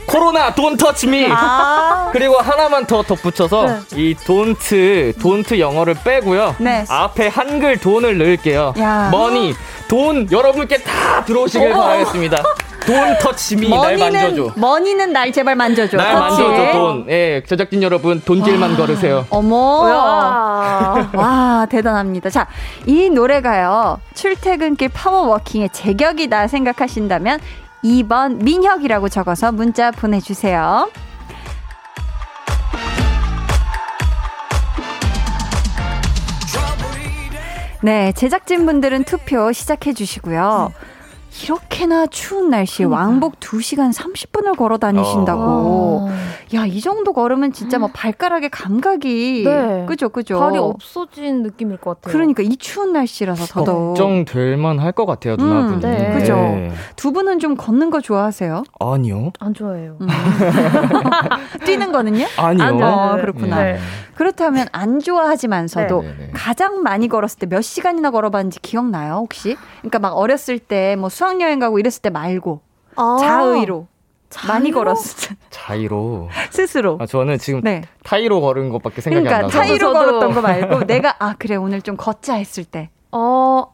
S3: 코로나 don't touch me.
S1: 아.
S3: 그리고 하나만 더 덧붙여서 이 don't don't 영어를 빼고요.
S1: 네.
S3: 앞에 한글 돈을 넣을게요.
S1: 야.
S3: 머니 돈 여러분께 다 들어오시길 바라겠습니다. don't touch me 날 만져줘.
S1: 머니는, 머니는 날 제발 만져줘.
S3: 날
S1: 그렇지?
S3: 만져줘 돈. 예, 제작진 여러분 돈길만 걸으세요.
S1: 어머.
S4: 와.
S1: 와, 대단합니다. 자, 이 노래가요, 출퇴근길 파워워킹의 제격이다 생각하신다면 2번 민혁이라고 적어서 문자 보내주세요. 네, 제작진분들은 투표 시작해 주시고요. 이렇게나 추운 날씨에 왕복 2시간 30분을 걸어 다니신다고. 야, 이 정도 걸으면 진짜 뭐 발가락의 감각이.
S4: 네.
S1: 그죠, 그죠.
S4: 발이 없어진 느낌일 것 같아요.
S1: 그러니까 이 추운 날씨라서 더더욱.
S3: 걱정될 만 할 것 같아요, 누나분이.
S4: 네.
S1: 그죠.
S3: 네.
S1: 두 분은 좀 걷는 거 좋아하세요?
S3: 아니요.
S4: 안 좋아해요.
S1: 뛰는 거는요?
S3: 아니요.
S4: 아니요.
S1: 어,
S4: 네.
S1: 그렇구나.
S4: 네.
S1: 그렇다면 안 좋아하지만서도
S3: 네, 네, 네.
S1: 가장 많이 걸었을 때 몇 시간이나 걸어봤는지 기억나요, 혹시? 그러니까 막 어렸을 때 뭐 수학여행 가고 이랬을 때 말고
S4: 아.
S1: 자의로 많이
S4: 자의로?
S1: 걸었을 때
S3: 자이로.
S1: 스스로.
S3: 아, 저는 지금
S1: 네.
S3: 타이로 걸은 것밖에 생각이
S1: 그러니까
S3: 안 나서.
S1: 타이로
S4: 저도-
S1: 걸었던 거 말고 내가 아 그래 오늘 좀 걷자 했을 때
S4: 어,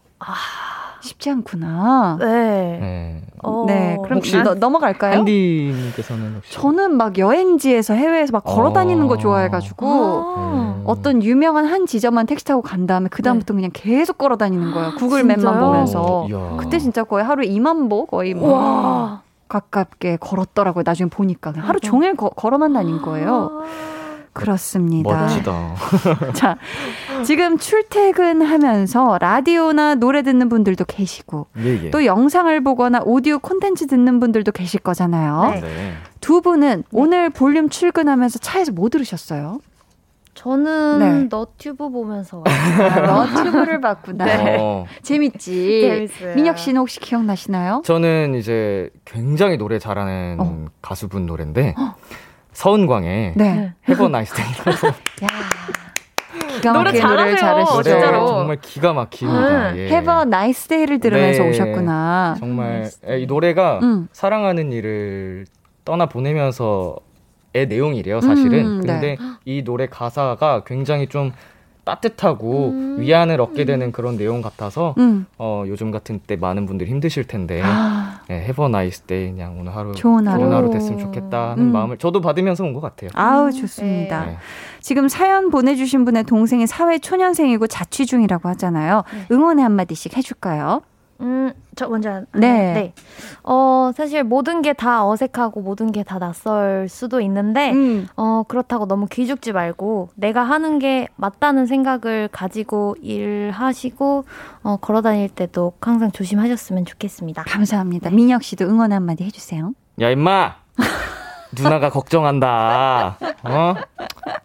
S1: 쉽지 않구나.
S4: 네.
S3: 네.
S4: 어,
S1: 네, 그럼
S3: 혹시
S1: 너, 넘어갈까요?
S3: 한디님께서는 혹시
S1: 저는 막 여행지에서 해외에서 막 걸어 다니는 거
S3: 어.
S1: 좋아해가지고
S4: 아.
S3: 음.
S1: 어떤 유명한 한 지점만 택시 타고 간 다음에 그 다음부터 그냥 계속 걸어 다니는 거예요. 구글 맵만
S4: 진짜요?
S1: 보면서.
S3: 이야.
S1: 그때 진짜 거의 하루에 2만 보 거의 뭐
S4: 와.
S1: 가깝게 걸었더라고요. 나중에 보니까 하루 종일 거, 걸어만 다닌 거예요. 그렇습니다.
S3: 멋지다.
S1: 자, 지금 출퇴근하면서 라디오나 노래 듣는 분들도 계시고
S3: 예, 예.
S1: 또 영상을 보거나 오디오 콘텐츠 듣는 분들도 계실 거잖아요.
S4: 네.
S3: 네.
S1: 두 분은 오늘 볼륨 출근하면서 차에서 뭐 들으셨어요?
S4: 저는
S1: 네.
S4: 너튜브 보면서
S1: 아, 너튜브를 봤구나.
S3: 어,
S1: 재밌지.
S4: 재밌어요.
S1: 민혁 씨는 혹시 기억나시나요?
S3: 저는 이제 굉장히 노래 잘하는
S1: 어.
S3: 가수분 노래인데 서은광의
S1: 네.
S3: Have a nice day라고
S1: 야. 기가
S4: 노래
S1: 막히게 노래를
S4: 잘하세요,
S1: 잘하시죠.
S3: 노래
S4: 진짜로.
S3: 정말 기가 막힙니다.
S4: 네.
S3: 예.
S1: Have a nice day를 들으면서
S3: 네.
S1: 오셨구나.
S3: 정말 예, 이 노래가
S1: 음.
S3: 사랑하는 이를 떠나 보내면서의 내용이래요, 사실은.
S1: 음,
S3: 근데 이 노래 가사가 굉장히 좀 따뜻하고
S4: 음.
S3: 위안을 얻게 되는 그런 내용 같아서
S1: 음.
S3: 어, 요즘 같은 때 많은 분들이 힘드실 텐데
S1: 아,
S3: 예, Have a nice day 그냥 오늘 하루
S1: 좋은 하루.
S3: 좋은 하루 됐으면 좋겠다 하는
S1: 음.
S3: 마음을 저도 받으면서 온 것 같아요.
S1: 아우 좋습니다.
S3: 네.
S1: 지금 사연 보내주신 분의 동생이 사회 초년생이고 자취 중이라고 하잖아요. 응원의 한마디씩 해줄까요?
S4: 음, 저 먼저. 하-
S1: 네.
S4: 네. 어, 사실 모든 게 다 어색하고 모든 게 다 낯설 수도 있는데,
S1: 음.
S4: 어, 그렇다고 너무 기죽지 말고, 내가 하는 게 맞다는 생각을 가지고 일하시고, 어, 걸어 다닐 때도 항상 조심하셨으면 좋겠습니다.
S1: 감사합니다. 민혁 씨도 응원 한마디 해주세요.
S3: 야 임마 누나가 걱정한다 어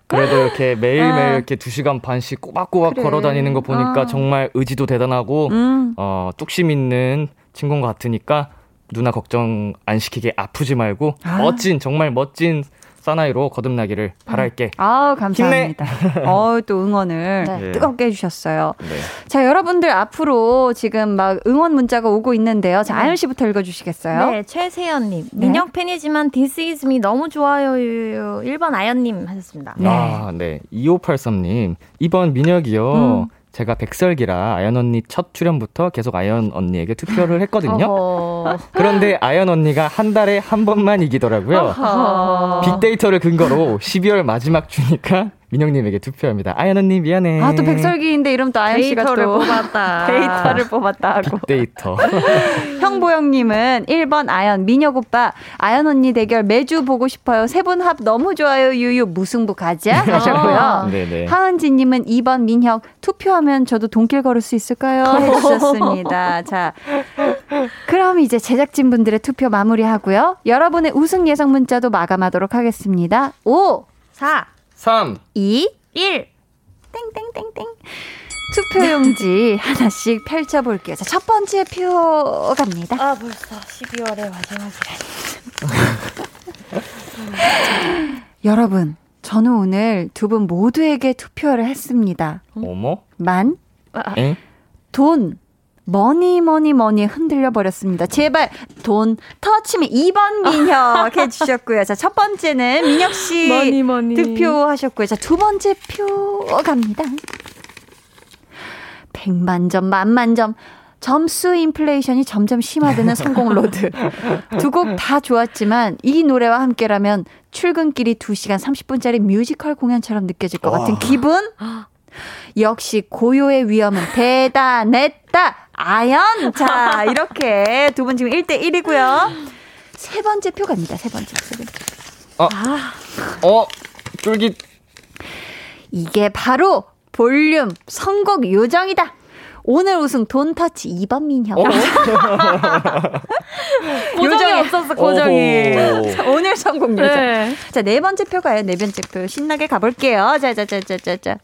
S3: 그래도 이렇게 매일매일 이렇게 두 시간 반씩 꼬박꼬박
S1: 그래.
S3: 걸어 다니는 거 보니까
S1: 아.
S3: 정말 의지도 대단하고
S1: 음.
S3: 어 뚝심 있는 친구인 것 같으니까 누나 걱정 안 시키게 아프지 말고
S1: 아.
S3: 멋진 정말 멋진 사나이로 거듭나기를 바랄게
S1: 아우, 감사합니다. 어, 또 응원을
S4: 네.
S1: 뜨겁게 해주셨어요.
S3: 네.
S1: 자, 여러분들 앞으로 지금 막 응원 문자가 오고 있는데요. 자, 아연 씨부터 읽어주시겠어요?
S4: 네, 최세연님. 민혁 팬이지만 This is me 너무 좋아요. 1번 아연님 하셨습니다.
S1: 네.
S3: 아, 네. 2583님. 이번 민혁이요.
S1: 음.
S3: 제가 백설기라 아연 언니 첫 출연부터 계속 아연 언니에게 투표를 했거든요.
S4: 어허.
S3: 그런데 아연 언니가 한 달에 한 번만 이기더라고요.
S1: 어허.
S3: 빅데이터를 근거로 12월 마지막 주니까 민혁님에게 투표합니다. 아연 언니 미안해.
S1: 아, 또 백설기인데 이러면 또 아연 씨가
S4: 데이터를
S1: 또
S4: 뽑았다.
S1: 데이터를 뽑았다 하고.
S3: 빅데이터.
S1: 형보영님은 1번 아연, 민혁 오빠, 아연 언니 대결 매주 보고 싶어요. 세 분 합 너무 좋아요. 유유, 무승부 가자. 하셨고요.
S3: 네네.
S1: 하은지님은 2번 민혁, 투표하면 저도 돈길 걸을 수 있을까요? 해주셨습니다. 자, 그럼 이제 제작진 분들의 투표 마무리하고요. 여러분의 우승 예상 문자도 마감하도록 하겠습니다. 5,
S4: 4,
S3: 3.
S1: 2,
S4: 1.
S1: 땡땡땡땡. 투표용지 하나씩 펼쳐볼게요. 자, 첫 번째 표 갑니다.
S4: 아, 벌써 12월의 마지막이라니.
S1: 여러분, 저는 오늘 두 분 모두에게 투표를 했습니다.
S3: 어머?
S1: 만,
S3: 엥?
S1: 돈, 머니, 머니, 머니 흔들려 버렸습니다. 제발, 돈, 터치미 2번 민혁 해주셨고요. 자, 첫 번째는 민혁씨
S4: 머니, 머니.
S1: 득표하셨고요. 자, 두 번째 표 갑니다. 100만 점, 만만 점. 점수 인플레이션이 점점 심화되는 선곡 로드. 두 곡 다 좋았지만 이 노래와 함께라면 출근길이 2시간 30분짜리 뮤지컬 공연처럼 느껴질 것 같은 기분? 역시 고요의 위엄은 대단했다. 아연. 자, 이렇게 두 분 지금 1대 1이고요. 세 번째 표 갑니다. 세 번째. 세 번째.
S3: 어? 쫄깃.
S1: 이게 바로 볼륨 선곡 요정이다. 오늘 우승 돈터치 2번 민혁.
S3: 어?
S4: 고정이 없었어, 고정이.
S1: 자, 오늘 선곡 요정.
S4: 네.
S1: 자, 네 번째 표 가요. 네 번째 표. 신나게 가볼게요. 자, 자, 자, 자, 자, 자.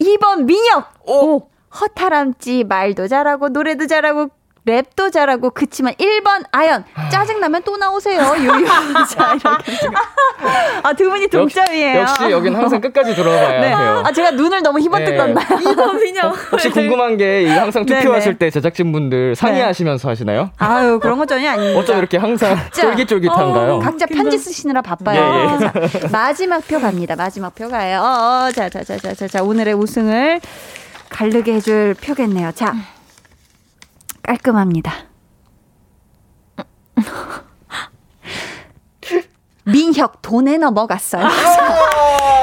S1: 2번 민혁. 오. 허탈함지 말도 잘하고 노래도 잘하고 랩도 잘하고 그치만 1번 아연 짜증나면 또 나오세요 유유 자 이렇게 아두 분이 동점이에요
S3: 역시 여긴 항상 끝까지 들어봐야
S1: 네.
S3: 해요.
S1: 아 제가 눈을 너무 힘없게
S3: 네.
S1: 떴나요?
S4: 이번 민혁.
S3: 혹시 궁금한 게이 항상
S1: 네,
S3: 투표하실
S1: 네.
S3: 때 제작진분들 상의하시면서 하시나요?
S1: 아유 그런 거 전혀 아닙니다
S3: 어쩜 이렇게 항상 쫄깃쫄깃한가요?
S1: 각자 편지 쓰시느라 바빠요.
S3: 예, 예.
S1: 자, 마지막 표 갑니다. 마지막 표 가요. 어, 어, 자, 자, 자, 자, 자, 자, 오늘의 우승을 가르게 해줄 표겠네요. 자, 깔끔합니다. 민혁 돈에 넘어갔어요.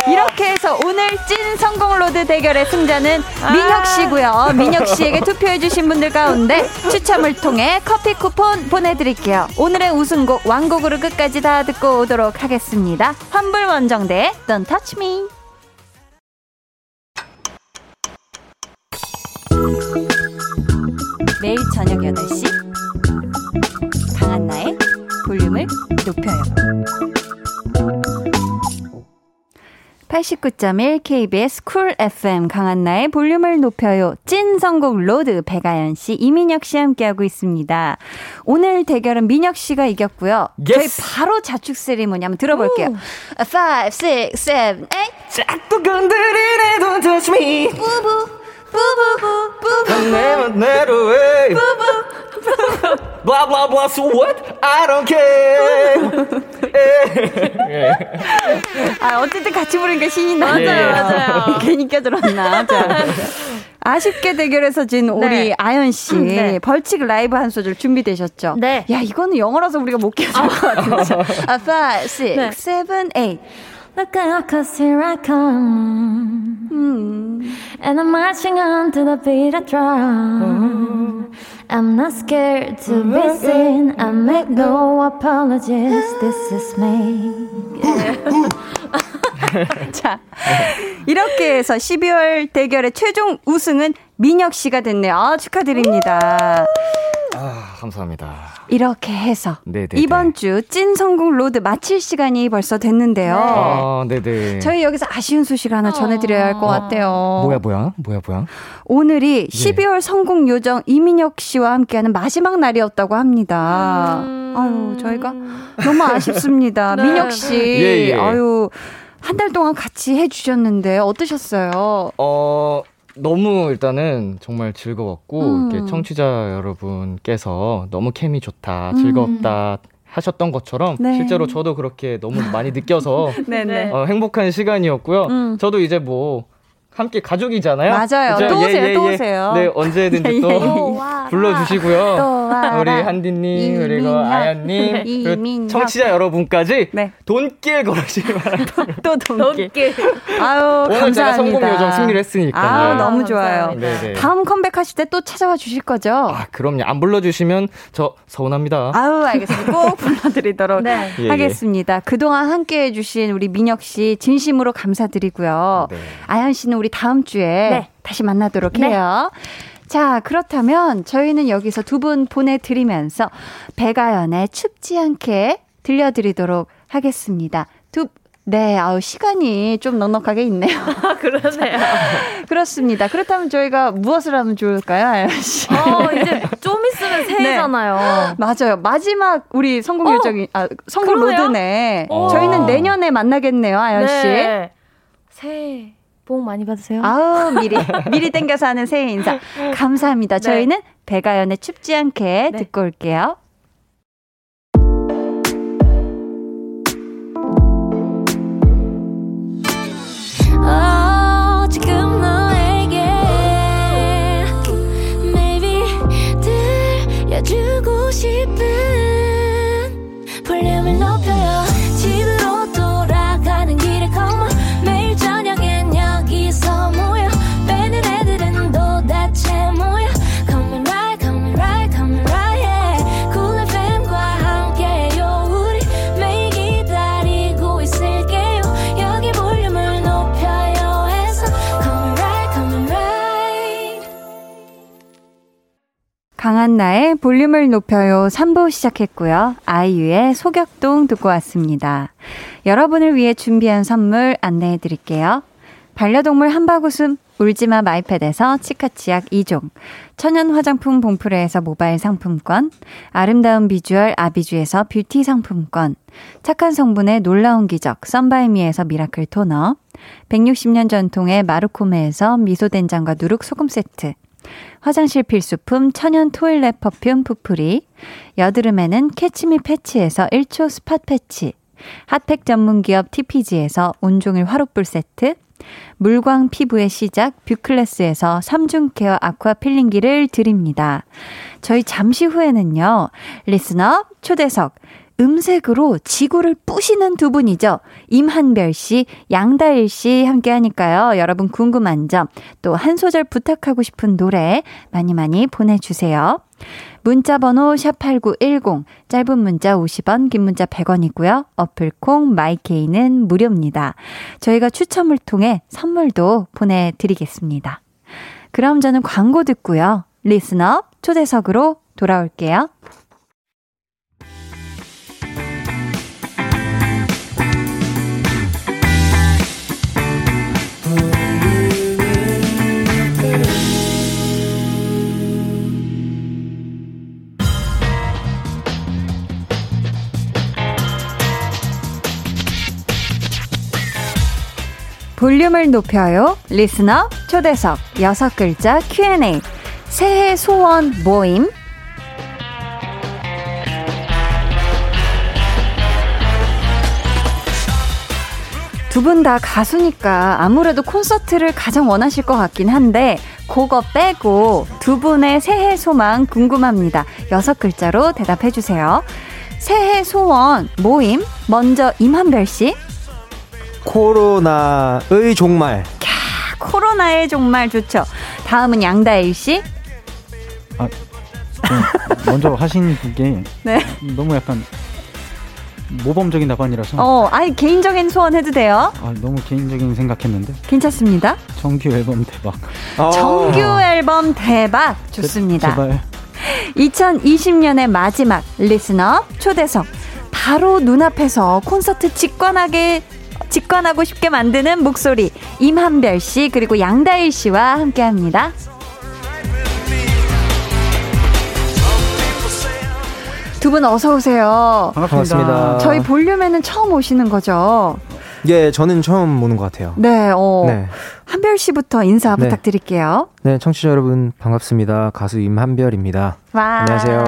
S1: 이렇게 해서 오늘 찐 선곡 로드 대결의 승자는 민혁 씨고요. 민혁 씨에게 투표해 주신 분들 가운데 추첨을 통해 커피 쿠폰 보내 드릴게요. 오늘의 우승곡 완곡으로 끝까지 다 듣고 오도록 하겠습니다. 환불 원정대 Don't Touch Me. 매일 저녁 8시 강한나의 볼륨을 높여요. 89.1 KBS 쿨 FM 강한나의 볼륨을 높여요. 찐 선곡 로드 배가연 씨, 이민혁 씨 함께하고 있습니다. 오늘 대결은 민혁 씨가 이겼고요. 저희
S3: Yes.
S1: 바로 자축 세리머니 한번 들어볼게요. 5, 6, 7, 8.
S3: 자꾸 건드리네 Don't touch me
S1: 뿌부, 뿌부부, 뿌부.
S3: 내 맘대로 해 Blah blah blah so what? I don't care
S1: 아, 어쨌든 같이 부르니까 신이 나.
S3: 맞아요, 예.
S4: 맞아요.
S1: 괜히 껴들었나. 자. 아쉽게 대결에서 진 우리
S4: 네.
S1: 아연 씨
S4: 네.
S1: 벌칙 라이브 한 소절 준비되셨죠?
S4: 네.
S1: 야 이거는 영어라서 우리가 못 깨줄 것 같은데. 아, 5, 6,
S4: 네.
S1: 7, 8.
S4: Look out, cause here I come. And I'm marching on to the beat of drum. I'm not scared to be seen. I make no apologies. This is me.
S1: 자, 이렇게 해서 12월 대결의 최종 우승은 민혁 씨가 됐네요. 아, 축하드립니다.
S3: 아, 감사합니다.
S1: 이렇게 해서
S3: 네네.
S1: 이번 주 찐 선곡 로드 마칠 시간이 벌써 됐는데요.
S3: 아, 네네.
S1: 저희 여기서 아쉬운 소식 하나 전해드려야 할 것 같아요.
S3: 뭐야, 뭐야? 뭐야, 뭐야?
S1: 오늘이 12월 성공 요정 이민혁 씨와 함께하는 마지막 날이었다고 합니다. 아유, 저희가 너무 아쉽습니다.
S4: 네.
S1: 민혁 씨,
S3: 예, 예.
S1: 아유, 한 달 동안 같이 해주셨는데 어떠셨어요?
S3: 어, 너무 일단은 정말 즐거웠고,
S1: 음.
S3: 이렇게 청취자 여러분께서 너무 케미 좋다, 즐겁다 하셨던 것처럼,
S1: 네.
S3: 실제로 저도 그렇게 너무 많이 느껴서
S1: 네네.
S3: 어, 행복한 시간이었고요.
S1: 음.
S3: 저도 이제 뭐, 함께 가족이잖아요.
S1: 맞아요.
S3: 그죠?
S1: 또
S3: 예,
S1: 오세요,
S3: 예,
S1: 또
S3: 예.
S1: 오세요.
S3: 네, 언제든지
S1: 예,
S3: 또. 불러주시고요.
S1: 또.
S3: 우리 한디님, 그리고. 아연님, 그리고
S1: 이민혁.
S3: 청취자 여러분까지
S1: 네.
S3: 돈길 걸으시기 바랍니다.
S1: 또 돈길. 아유,
S3: 오늘
S1: 감사합니다.
S3: 제가 성공 요정 승리를 했으니까요.
S1: 아유, 너무
S4: 아,
S1: 좋아요.
S3: 네네.
S1: 다음 컴백하실 때 또 찾아와 주실 거죠?
S3: 아, 그럼요. 안 불러주시면 저 서운합니다.
S1: 아유, 알겠습니다. 꼭 불러드리도록
S4: 네.
S1: 하겠습니다. 그동안 함께 해주신 우리 민혁 씨, 진심으로 감사드리고요.
S3: 네.
S1: 아연 씨는 우리 다음 주에
S4: 네.
S1: 다시 만나도록
S4: 네.
S1: 해요. 자, 그렇다면 저희는 여기서 두 분 보내드리면서 배가연의 춥지 않게 들려드리도록 하겠습니다. 두, 네, 아우, 시간이 좀 넉넉하게 있네요.
S4: 그러네요.
S1: 그렇습니다. 그렇다면 저희가 무엇을 하면 좋을까요, 아연 씨?
S4: 어, 이제 좀 있으면 새해잖아요.
S1: 맞아요. 마지막 우리 성공
S4: 어,
S1: 요정이 아 성공
S4: 그러네요?
S1: 로드네.
S3: 어.
S1: 저희는 내년에 만나겠네요, 아연 씨.
S4: 네. 새해 복 많이 받으세요.
S1: 아우 미리 미리 땡겨서 하는 새해 인사 감사합니다.
S4: 네.
S1: 저희는 배가연의 춥지 않게
S4: 네.
S1: 듣고 올게요. 강한나의 볼륨을 높여요 3부 시작했고요. 아이유의 소격동 듣고 왔습니다. 여러분을 위해 준비한 선물 안내해 드릴게요. 반려동물 한바구음 울지마 마이패드에서 치카치약 2종, 천연 화장품 봉프레에서 모바일 상품권, 아름다운 비주얼 아비주에서 뷰티 상품권, 착한 성분의 놀라운 기적 썬바이미에서 miracle 토너, 160년 전통의 마르코메에서 미소된장과 누룩소금 세트, 화장실 필수품 천연 toilet perfume 푸푸리, 여드름에는 캐치미 패치에서 1초 spot 패치, 핫팩 전문 기업 TPG에서 온종일 화롯불 세트, 물광 피부의 시작 뷰클래스에서 3중 케어 아쿠아 필링기를 드립니다. 저희 잠시 후에는요. listener 초대석 음색으로 지구를 뿌시는 두 분이죠. 임한별 씨, 양다일 씨 함께 하니까요. 여러분 궁금한 점, 또 한 소절 부탁하고 싶은 노래 많이 많이 보내주세요. 문자 번호 샵8910, 짧은 문자 50원, 긴 문자 100원이고요. 어플콩, 마이케이는 무료입니다. 저희가 추첨을 통해 선물도 보내드리겠습니다. 그럼 저는 광고 듣고요. 리스너 초대석으로 돌아올게요. 볼륨을 높여요. 리스너 초대석 여섯 글자 Q&A 새해 소원 모임 두 분 다 가수니까 아무래도 콘서트를 가장 원하실 것 같긴 한데 그거 빼고 두 분의 새해 소망 궁금합니다. 여섯 글자로 대답해 주세요. 새해 소원 모임 먼저 임한별 씨.
S6: 코로나의 종말.
S1: 코로나의 정말 좋죠. 다음은 양다일 씨.
S7: 먼저 하신 게
S1: 네.
S7: 너무 약간 모범적인 답안이라서
S1: 어, 아니 개인적인 소원 해도 돼요.
S7: 아, 너무 개인적인 생각했는데
S1: 괜찮습니다.
S7: 정규 앨범 대박.
S6: 어.
S1: 정규 앨범 대박 좋습니다.
S7: 제발
S1: 2020년의 마지막 리스너 초대석 바로 눈앞에서 콘서트 직관하게 직관하고 싶게 만드는 목소리 임한별 씨 그리고 양다일 씨와 함께합니다. 두 분 어서 오세요.
S7: 반갑습니다.
S6: 반갑습니다.
S1: 저희 볼륨에는 처음 오시는 거죠?
S6: 예, 저는 처음 오는 것 같아요.
S1: 네, 어.
S6: 네.
S1: 한별 씨부터 인사
S6: 네.
S1: 부탁드릴게요.
S6: 네, 청취자 여러분 반갑습니다. 가수 임한별입니다.
S1: 와.
S6: 안녕하세요.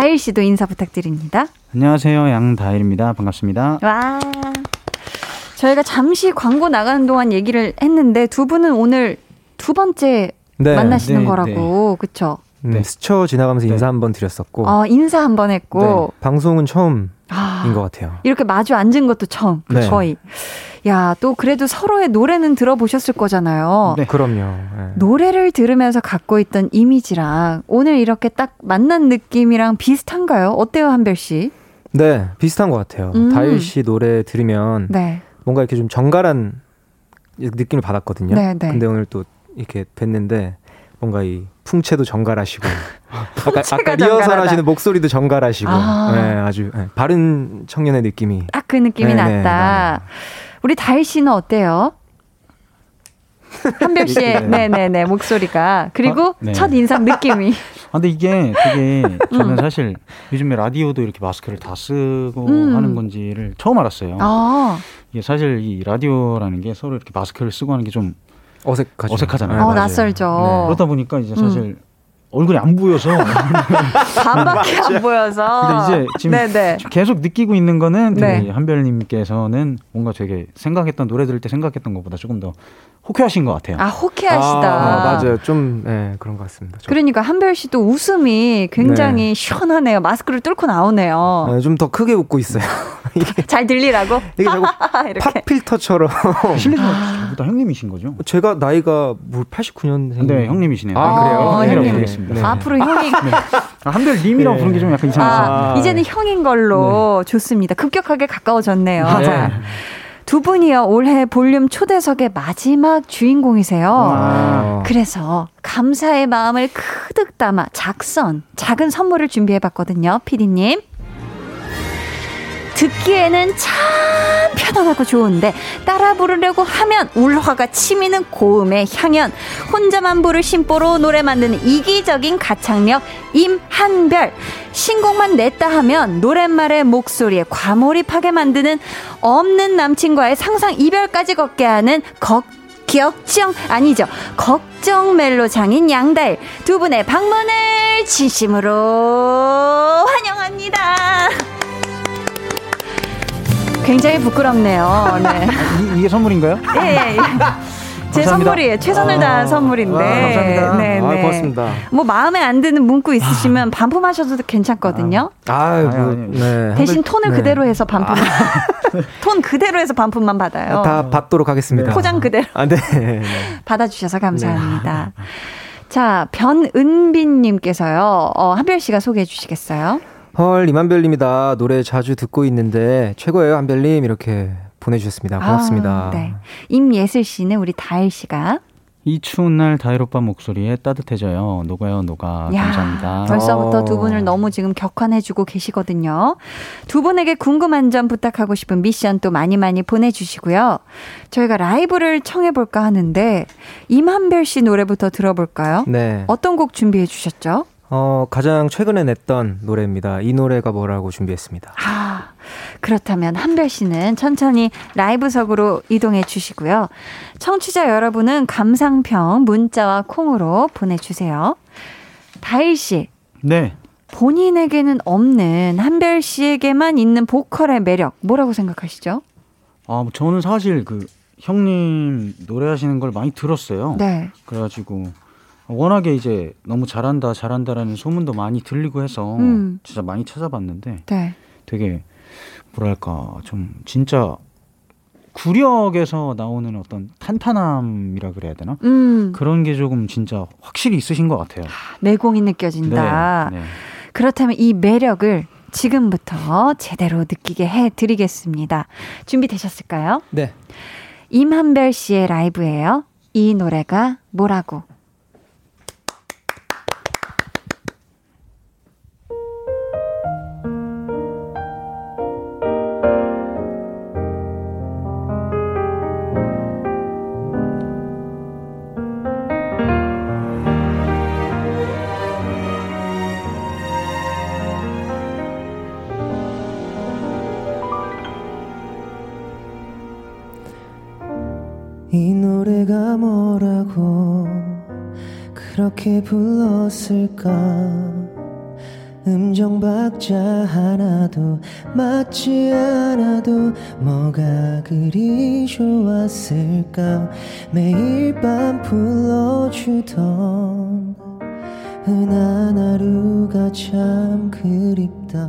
S1: 다일 씨도 인사 부탁드립니다.
S7: 안녕하세요. 양다일입니다. 반갑습니다.
S1: 와. 저희가 잠시 광고 나가는 동안 얘기를 했는데 두 분은 오늘 두 번째
S6: 네.
S1: 만나시는
S7: 네,
S1: 거라고 그쵸?
S6: 음,
S7: 네.
S6: 스쳐 지나가면서
S7: 네.
S6: 인사 한번 드렸었고
S1: 어, 인사 한 번 했고
S6: 방송은 처음인
S1: 아,
S6: 것 같아요.
S1: 이렇게 마주 앉은 것도 처음
S6: 네.
S1: 거의. 야, 또 그래도 서로의 노래는 들어보셨을 거잖아요.
S7: 네.
S6: 그럼요. 예.
S1: 노래를 들으면서 갖고 있던 이미지랑 오늘 이렇게 딱 만난 느낌이랑 비슷한가요? 어때요, 한별 씨?
S6: 네, 비슷한 것 같아요.
S1: 음.
S6: 다일 씨 노래 들으면
S1: 네.
S6: 뭔가 이렇게 좀 정갈한 느낌을 받았거든요.
S1: 네, 네.
S6: 근데 오늘 또 이렇게 뵀는데 뭔가 이 풍채도 정갈하시고 아까,
S1: 풍채가
S6: 아까 리허설. 하시는 목소리도 정갈하시고
S1: 아.
S6: 네, 아주 네, 바른 청년의 느낌이
S1: 딱 그 느낌이
S6: 네, 네,
S1: 났다. 우리 다일 씨는 어때요? 한별 씨의
S7: 네.
S1: 네네 네 목소리가 그리고
S7: 아, 네.
S1: 첫 인상 느낌이
S7: 아, 근데 이게 되게 저는
S1: 음.
S7: 사실 요즘에 라디오도 이렇게 마스크를 다 쓰고
S1: 음.
S7: 하는 건지를 처음 알았어요.
S1: 아,
S7: 이게 사실 이 라디오라는 게 서로 이렇게 마스크를 쓰고 하는 게 좀
S6: 어색하죠.
S7: 어색하잖아요.
S6: 네,
S1: 어. 낯설죠.
S7: 그러다 보니까 이제
S1: 음.
S7: 사실 얼굴이 안 보여서
S1: 반밖에 안 보여서.
S7: 근데 이제 지금
S1: 네네.
S7: 계속 느끼고 있는 거는
S1: 네.
S7: 한별님께서는 뭔가 되게 생각했던 노래 들을 때 생각했던 것보다 조금 더 호쾌하신 것 같아요.
S1: 아 호쾌하시다.
S6: 아, 맞아요. 좀 네, 그런 것 같습니다. 좀.
S1: 그러니까 한별 씨도 웃음이 굉장히 시원하네요. 마스크를 뚫고 나오네요.
S6: 네, 좀더 크게 웃고 있어요.
S1: 잘 들리라고.
S6: 이게 자꾸
S1: 이렇게.
S6: 팝 필터처럼
S7: 실례지만
S1: 아.
S7: 형님이신 거죠?
S6: 제가 나이가 뭐 89년생.
S7: 네, 형님이시네요.
S6: 아, 그래요?
S1: 어,
S7: 형님 부르겠습니다.
S6: 네.
S1: 앞으로 형이
S7: 아, 한별 님이라고
S6: 네.
S7: 부르는 게 좀 약간 이상해서.
S1: 아,
S6: 아.
S1: 이제는 형인 걸로 좋습니다. 급격하게 가까워졌네요.
S6: 네.
S1: 자, 두 분이요 올해 볼륨 초대석의 마지막 주인공이세요.
S6: 아.
S1: 그래서 감사의 마음을 크득 담아 작선, 작은 선물을 준비해봤거든요, 피디님. 듣기에는 참 편안하고 좋은데 따라 부르려고 하면 울화가 치미는 고음의 향연. 혼자만 부를 심보로 노래 만드는 이기적인 가창력 임한별. 신곡만 냈다 하면 노랫말의 목소리에 과몰입하게 만드는 없는 남친과의 상상 이별까지 걷게 하는 걱 걱정. 아니죠. 걱정 멜로 장인 양달 두 분의 방문을 진심으로 환영합니다. 굉장히 부끄럽네요. 네.
S7: 이, 이게 선물인가요?
S1: 예, 예, 예. 제
S7: 감사합니다.
S1: 선물이에요. 최선을 다한 선물인데.
S7: 아, 감사합니다.
S1: 네,
S6: 아,
S1: 네.
S6: 고맙습니다.
S1: 뭐 마음에 안 드는 문구 있으시면 반품하셔도 괜찮거든요.
S6: 아, 뭐. 네.
S1: 대신 톤을
S6: 네.
S1: 그대로 해서 반품. 톤 그대로 해서 반품만 받아요.
S6: 다 받도록 하겠습니다.
S1: 포장 그대로
S6: 아, 네. 네.
S1: 받아주셔서 감사합니다. 자, 변은빈님께서요, 어, 한별 씨가 소개해 주시겠어요?
S6: 헐, 이만별님이다. 노래 자주 듣고 있는데 최고예요, 한별님. 이렇게 보내주셨습니다. 고맙습니다.
S1: 아, 네. 임예슬 씨는 우리 다일 씨가.
S7: 이 추운 날 다일 오빠 목소리에 따뜻해져요. 녹아요, 녹아.
S1: 야,
S7: 감사합니다.
S1: 벌써부터
S6: 어.
S1: 두 분을 너무 지금 격환해주고 계시거든요. 두 분에게 궁금한 점 부탁하고 싶은 미션 또 많이 많이 보내주시고요. 저희가 라이브를 청해볼까 하는데, 임한별 씨 노래부터 들어볼까요?
S6: 네.
S1: 어떤 곡 준비해 주셨죠?
S6: 어, 가장 최근에 냈던 노래입니다. 이 노래가 뭐라고 준비했습니다.
S1: 아, 그렇다면 한별 씨는 천천히 라이브석으로 이동해 주시고요. 청취자 여러분은 감상평 문자와 콩으로 보내주세요. 다일 씨,
S7: 네.
S1: 본인에게는 없는 한별 씨에게만 있는 보컬의 매력 뭐라고 생각하시죠?
S7: 아, 뭐 저는 사실 그 형님 노래하시는 걸 많이 들었어요.
S1: 네.
S7: 그래가지고 워낙에 이제 너무 잘한다, 잘한다라는 소문도 많이 들리고 해서
S1: 음.
S7: 진짜 많이 찾아봤는데
S1: 네.
S7: 되게 뭐랄까 좀 진짜 구력에서 나오는 어떤 탄탄함이라 그래야 되나?
S1: 음,
S7: 그런 게 조금 진짜 확실히 있으신 것 같아요.
S1: 내공이 느껴진다.
S7: 네, 네.
S1: 그렇다면 이 매력을 지금부터 제대로 느끼게 해 드리겠습니다. 준비되셨을까요?
S8: 네.
S1: 임한별 씨의 라이브예요. 이 노래가 뭐라고?
S8: 불렀을까? 음정 박자 하나도 맞지 않아도 뭐가 그리 좋았을까? 매일 밤 불러주던 흔한 하루가 참 그립다.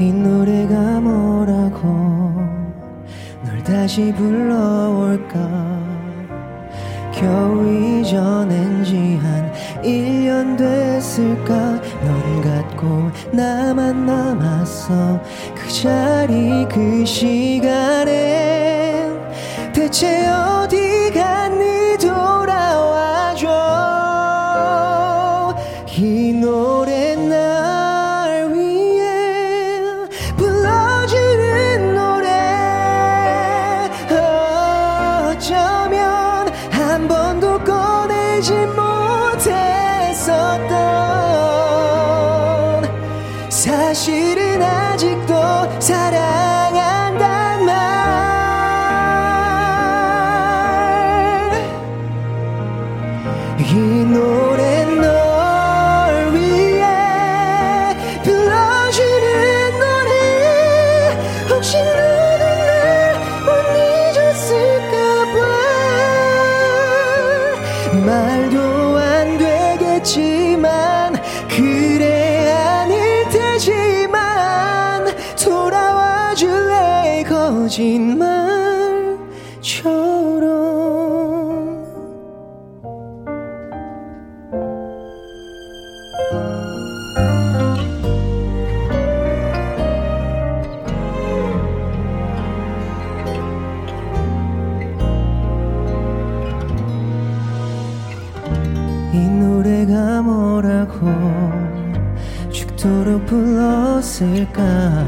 S8: 이 노래가 뭐라고 널 다시 불러올까 겨우 잊어낸지 한 1년 됐을까? 넌 갔고 나만 남았어. 그 자리 그 시간에 대체 어디 불렀을까?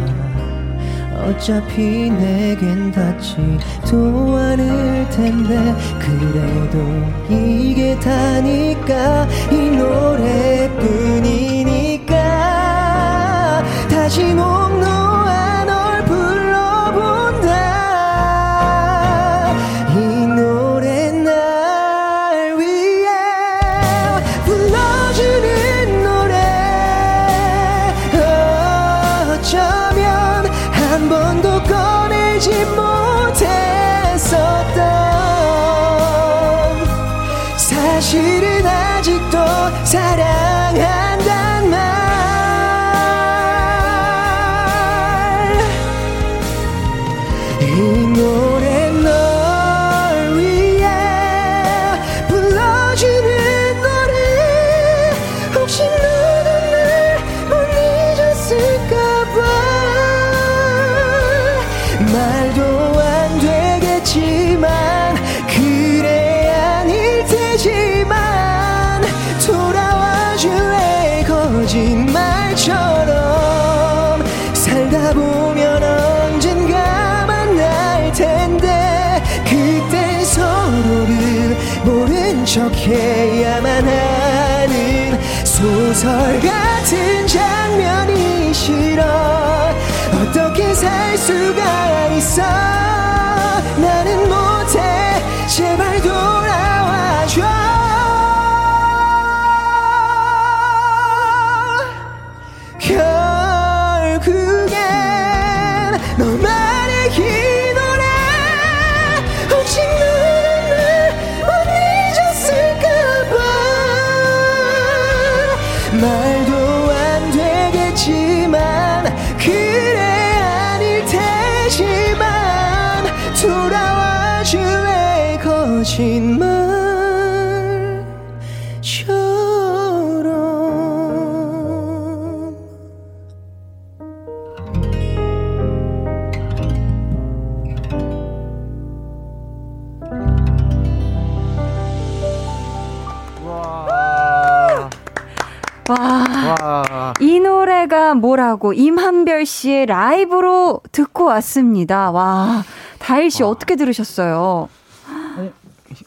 S8: 어차피 내겐 닿지도 않을 텐데 그래도 이게 다니까 이 노래뿐이니까 다시 목 소
S1: 노래가 뭐라고 임한별 씨의 라이브로 듣고 왔습니다. 와, 다일 씨 어떻게 들으셨어요?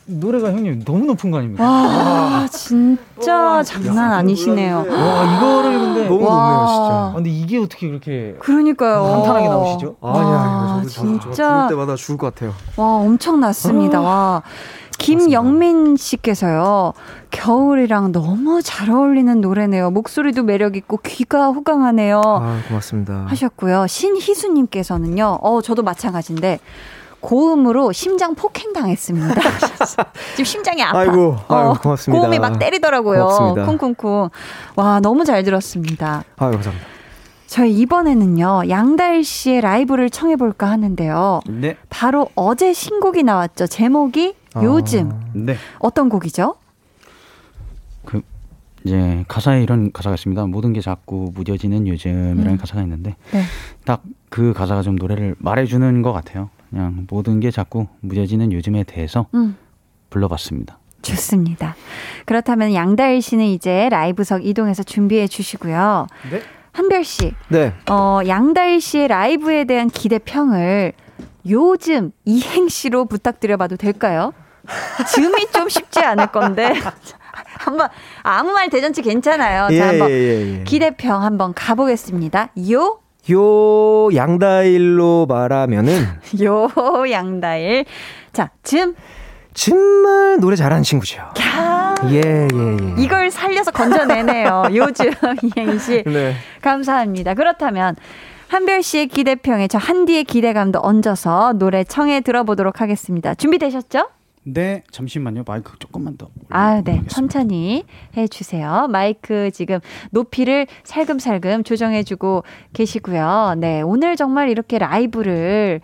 S7: 노래가 형님 너무 높은 거 아닙니까?
S1: 와, 진짜 장난 아니시네요.
S7: 와 이거를 근데
S3: 너무
S1: 와.
S3: 높네요, 진짜.
S7: 아, 근데 이게 어떻게 그렇게
S1: 그러니까요.
S7: 탄탄하게 나오시죠?
S1: 와,
S3: 아니야, 이거 저도 저도
S1: 진짜.
S3: 저거 들을 때마다 죽을 것 같아요.
S1: 와, 엄청 났습니다. 와. 김영민 씨께서요, 겨울이랑 너무 잘 어울리는 노래네요. 목소리도 매력 있고 귀가 호강하네요.
S3: 아, 고맙습니다.
S1: 하셨고요. 신희수 님께서는요, 어, 저도 마찬가지인데, 고음으로 심장 폭행 당했습니다. 지금 심장이 아파.
S3: 아이고, 아이고, 고맙습니다.
S1: 고음이 막 때리더라고요.
S3: 고맙습니다.
S1: 쿵쿵쿵. 와, 너무 잘 들었습니다.
S3: 아유, 감사합니다.
S1: 저희 이번에는요, 양다일 씨의 라이브를 청해볼까 하는데요.
S7: 네.
S1: 바로 어제 신곡이 나왔죠. 제목이
S3: 아.
S1: 요즘.
S7: 네.
S1: 어떤 곡이죠?
S7: 그 이제 가사에 이런 가사가 있습니다. 모든 게 자꾸 무뎌지는 요즘이라는
S1: 음.
S7: 가사가 있는데
S1: 네.
S7: 딱그 가사가 좀 노래를 말해주는 것 같아요. 그냥 모든 게 자꾸 무뎌지는 요즘에 대해서
S1: 음.
S7: 불러봤습니다.
S1: 좋습니다. 그렇다면 양다일 씨는 이제 라이브석 이동해서 준비해 주시고요.
S7: 네.
S1: 한별 씨,
S3: 네.
S1: 어, 양다일 씨의 라이브에 대한 기대평을 요즘 이행시로 부탁드려봐도 될까요? 즈음이 좀 쉽지 않을 건데 한번 아무 말 대잔치 괜찮아요. 자, 한번
S3: 예, 예.
S1: 기대평 한번 가보겠습니다. 요,
S3: 요 양다일로 말하면은
S1: 요 양다일. 자, 즘.
S3: 정말 노래 잘하는 친구죠.
S1: 야,
S3: 예, 예, 예.
S1: 이걸 살려서 건져내네요. 요즘 이행시.
S3: 네.
S1: 감사합니다. 그렇다면 한별 씨의 기대평에 저 한디의 기대감도 얹어서 노래 청해 들어보도록 하겠습니다. 준비되셨죠?
S7: 네, 잠시만요. 마이크 조금만 더.
S1: 아, 네. 천천히 해 주세요. 마이크 지금 높이를 살금살금 조정해 주고 계시고요. 네. 오늘 정말 이렇게 라이브를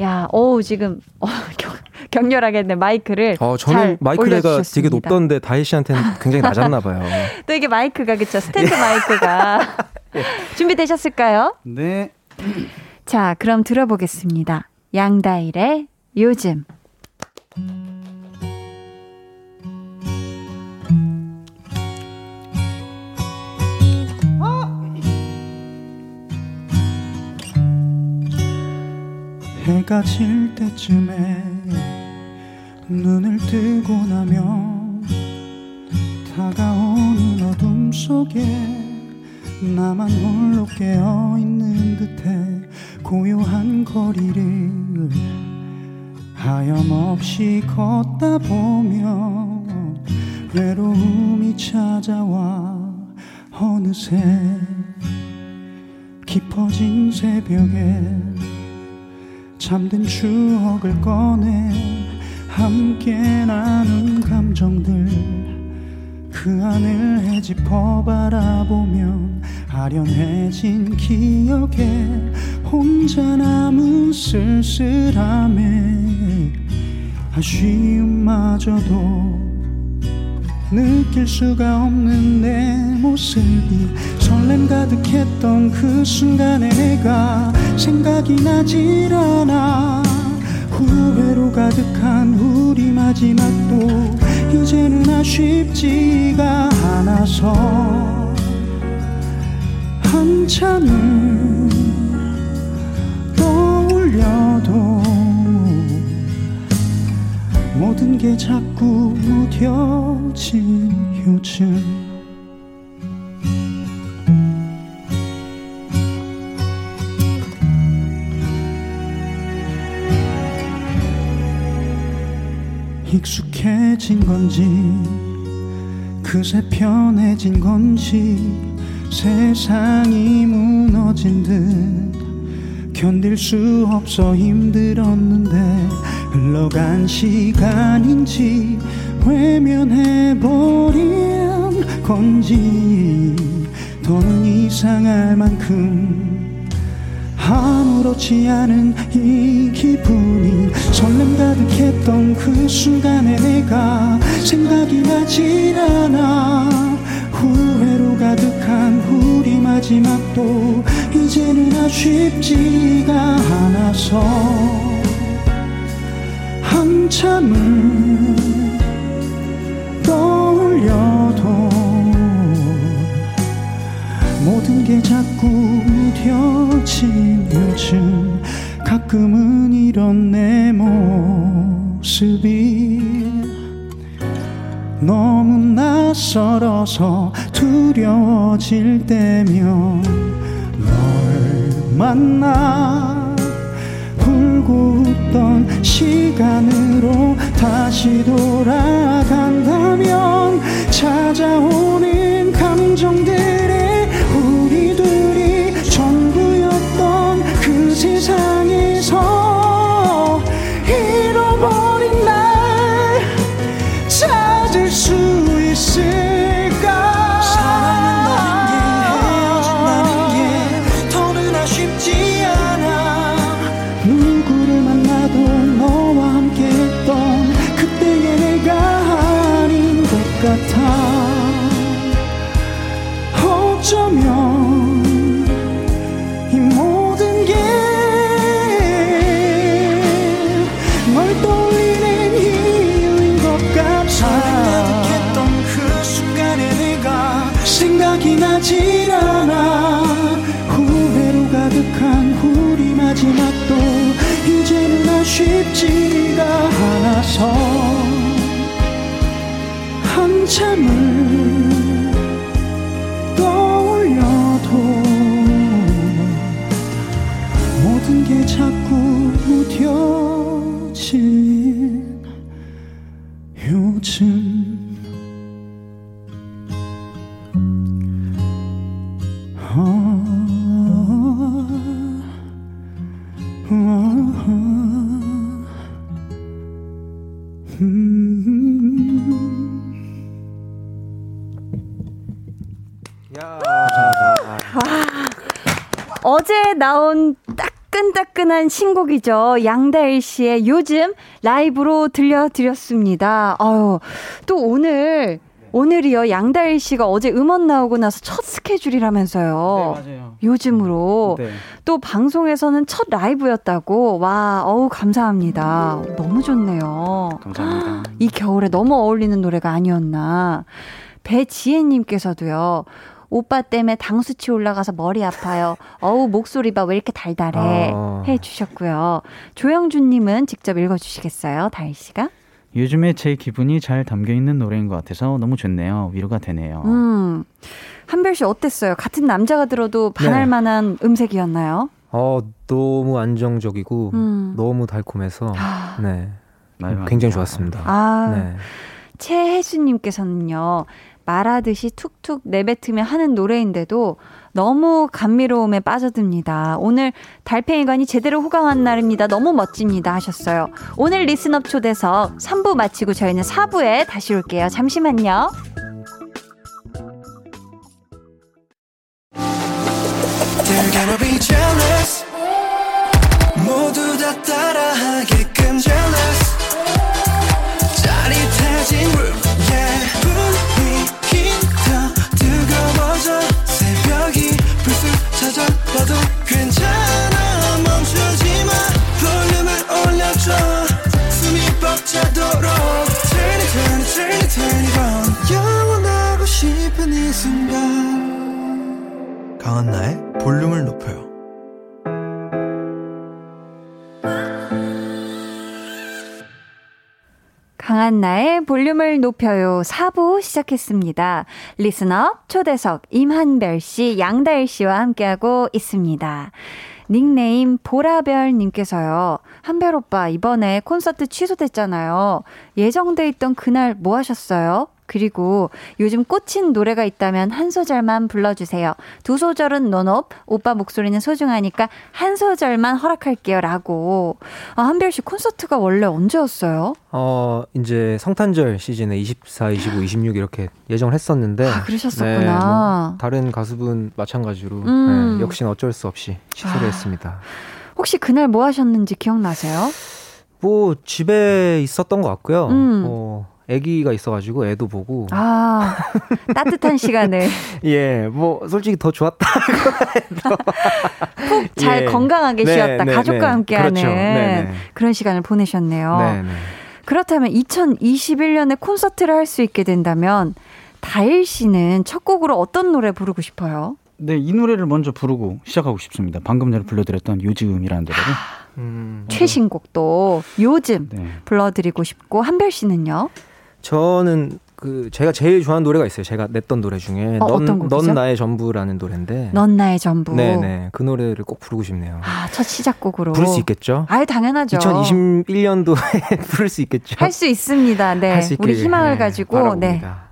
S1: 야, 어우, 지금 어, 격, 격렬하게 네, 마이크를
S3: 어,
S1: 잘
S3: 저는 마이크가 되게
S1: 올려주셨습니다.
S3: 높던데 다희 씨한테는 굉장히 낮았나 봐요.
S1: 또 이게 마이크가 그쵸 스탠드 마이크가 준비되셨을까요?
S7: 네.
S1: 자, 그럼 들어보겠습니다. 양다일의 요즘.
S9: 해가 질 때쯤에 눈을 뜨고 나면 다가오는 어둠 속에 나만 홀로 깨어 있는 듯해 고요한 거리를 하염없이 걷다 보면 외로움이 찾아와 어느새 깊어진 새벽에 잠든 추억을 꺼내 함께 나눈 감정들. 그 안을 헤집어 바라보면 아련해진 기억에 혼자 남은 쓸쓸함에 아쉬움마저도 느낄 수가 없는 내 모습이 설렘 가득했던 그 순간에 내가 생각이 나질 않아. 후회로 가득한 우리 마지막도 이제는 아쉽지가 않아서 한참을 떠올려도 모든 게 자꾸 무뎌진 요즘 익숙해진 건지 그새 편해진 건지 세상이 무너진 듯 견딜 수 없어 힘들었는데 흘러간 시간인지 외면해버린 건지 더는 이상할 만큼. 아 무렇지 않은 이 기분이 설렘 가득했던 그 순간에 내가 생각이 나질 않아. 후회로 가득한 우리 마지막도 이제는 아쉽지가 않아서 한참을 떠 모든 게 자꾸 무뎌진 요즘 가끔은 이런 내 모습이 너무 낯설어서 두려워질 때면 널 만나 울고 웃던 시간으로 다시 돌아간다면
S1: 따끈따끈한 신곡이죠. 양다일 씨의 요즘 라이브로 들려드렸습니다. 아유, 또 오늘, 오늘이요. 양다일 씨가 어제 음원 나오고 나서 첫 스케줄이라면서요.
S7: 맞아요.
S1: 요즘으로.
S7: 네.
S1: 또 방송에서는 첫 라이브였다고. 와, 어우, 감사합니다. 너무 좋네요.
S7: 감사합니다.
S1: 이 겨울에 너무 어울리는 노래가 아니었나. 배지혜님께서도요. 오빠 때문에 당 수치 올라가서 머리 아파요. 어우 목소리 봐 왜 이렇게 달달해
S3: 어.
S1: 해 주셨고요. 조영준님은 직접 읽어주시겠어요, 다희 씨가?
S7: 요즘에 제 기분이 잘 담겨 있는 노래인 것 같아서 너무 좋네요. 위로가 되네요.
S1: 음, 한별 씨 어땠어요? 같은 남자가 들어도 반할
S3: 네.
S1: 만한 음색이었나요?
S3: 어 너무 안정적이고
S1: 음.
S3: 너무 달콤해서
S1: 아,
S3: 네 굉장히. 좋았습니다.
S1: 아
S3: 네.
S1: 최혜수님께서는요. 말하듯이 툭툭 내뱉으며 하는 노래인데도 너무 감미로움에 빠져듭니다. 오늘 달팽이관이 제대로 호강한 날입니다. 너무 멋집니다. 하셨어요. 오늘 리스업 초대석 3부 마치고 저희는 4부에 다시 올게요. 잠시만요.
S9: 볼륨을 높여요.
S1: 4부 시작했습니다. 리스너 초대석 임한별 씨, 양다일 씨와 함께하고 있습니다. 닉네임 보라별님께서요. 한별 오빠 이번에 콘서트 취소됐잖아요. 예정돼 있던 그날 뭐 하셨어요? 그리고 요즘 꽂힌 노래가 있다면 한 소절만 불러주세요. 두 소절은 논업, 오빠 목소리는 소중하니까 한 소절만 허락할게요. 라고. 아, 한별 씨 콘서트가 원래 언제였어요?
S3: 어 이제 성탄절 시즌에 24, 25, 26 이렇게 예정을 했었는데
S1: 아, 그러셨었구나.
S3: 뭐 다른 가수분 마찬가지로
S1: 음.
S3: 네, 역시나 어쩔 수 없이 취소를
S1: 아.
S3: 했습니다.
S1: 혹시 그날 뭐 하셨는지 기억나세요?
S3: 뭐 집에 있었던 것 같고요.
S1: 음.
S3: 뭐 아기가 있어가지고 애도 보고
S1: 아, 따뜻한 시간을
S3: 예, 뭐 솔직히 더 좋았다.
S1: 푹잘
S3: 예.
S1: 건강하게
S3: 네,
S1: 쉬었다.
S3: 네,
S1: 가족과
S3: 네.
S1: 함께하는
S3: 그렇죠. 네, 네.
S1: 그런 시간을 보내셨네요.
S3: 네, 네.
S1: 그렇다면 2021년에 콘서트를 할 수 있게 된다면 다일 씨는 첫 곡으로 어떤 노래 부르고 싶어요?
S7: 네, 이 노래를 먼저 부르고 시작하고 싶습니다. 방금 전에 불러드렸던 요즘이라는 노래를.
S6: 음,
S1: 최신곡도 요즘
S7: 네.
S1: 불러드리고 싶고 한별 씨는요?
S6: 저는 그 제가 제일 좋아하는 노래가 있어요. 제가 냈던 노래 중에
S1: 어,
S6: 넌? 넌 나의 전부라는 노래인데.
S1: 넌 나의 전부.
S6: 네네 그 노래를 꼭 부르고 싶네요.
S1: 아, 첫 시작곡으로.
S6: 부를 수 있겠죠?
S1: 아유, 당연하죠.
S6: 2021년도에 부를 수 있겠죠?
S1: 할 수 있습니다. 네.
S6: 할수
S1: 우리 희망을
S6: 네,
S1: 가지고 네.
S6: 바라봅니다.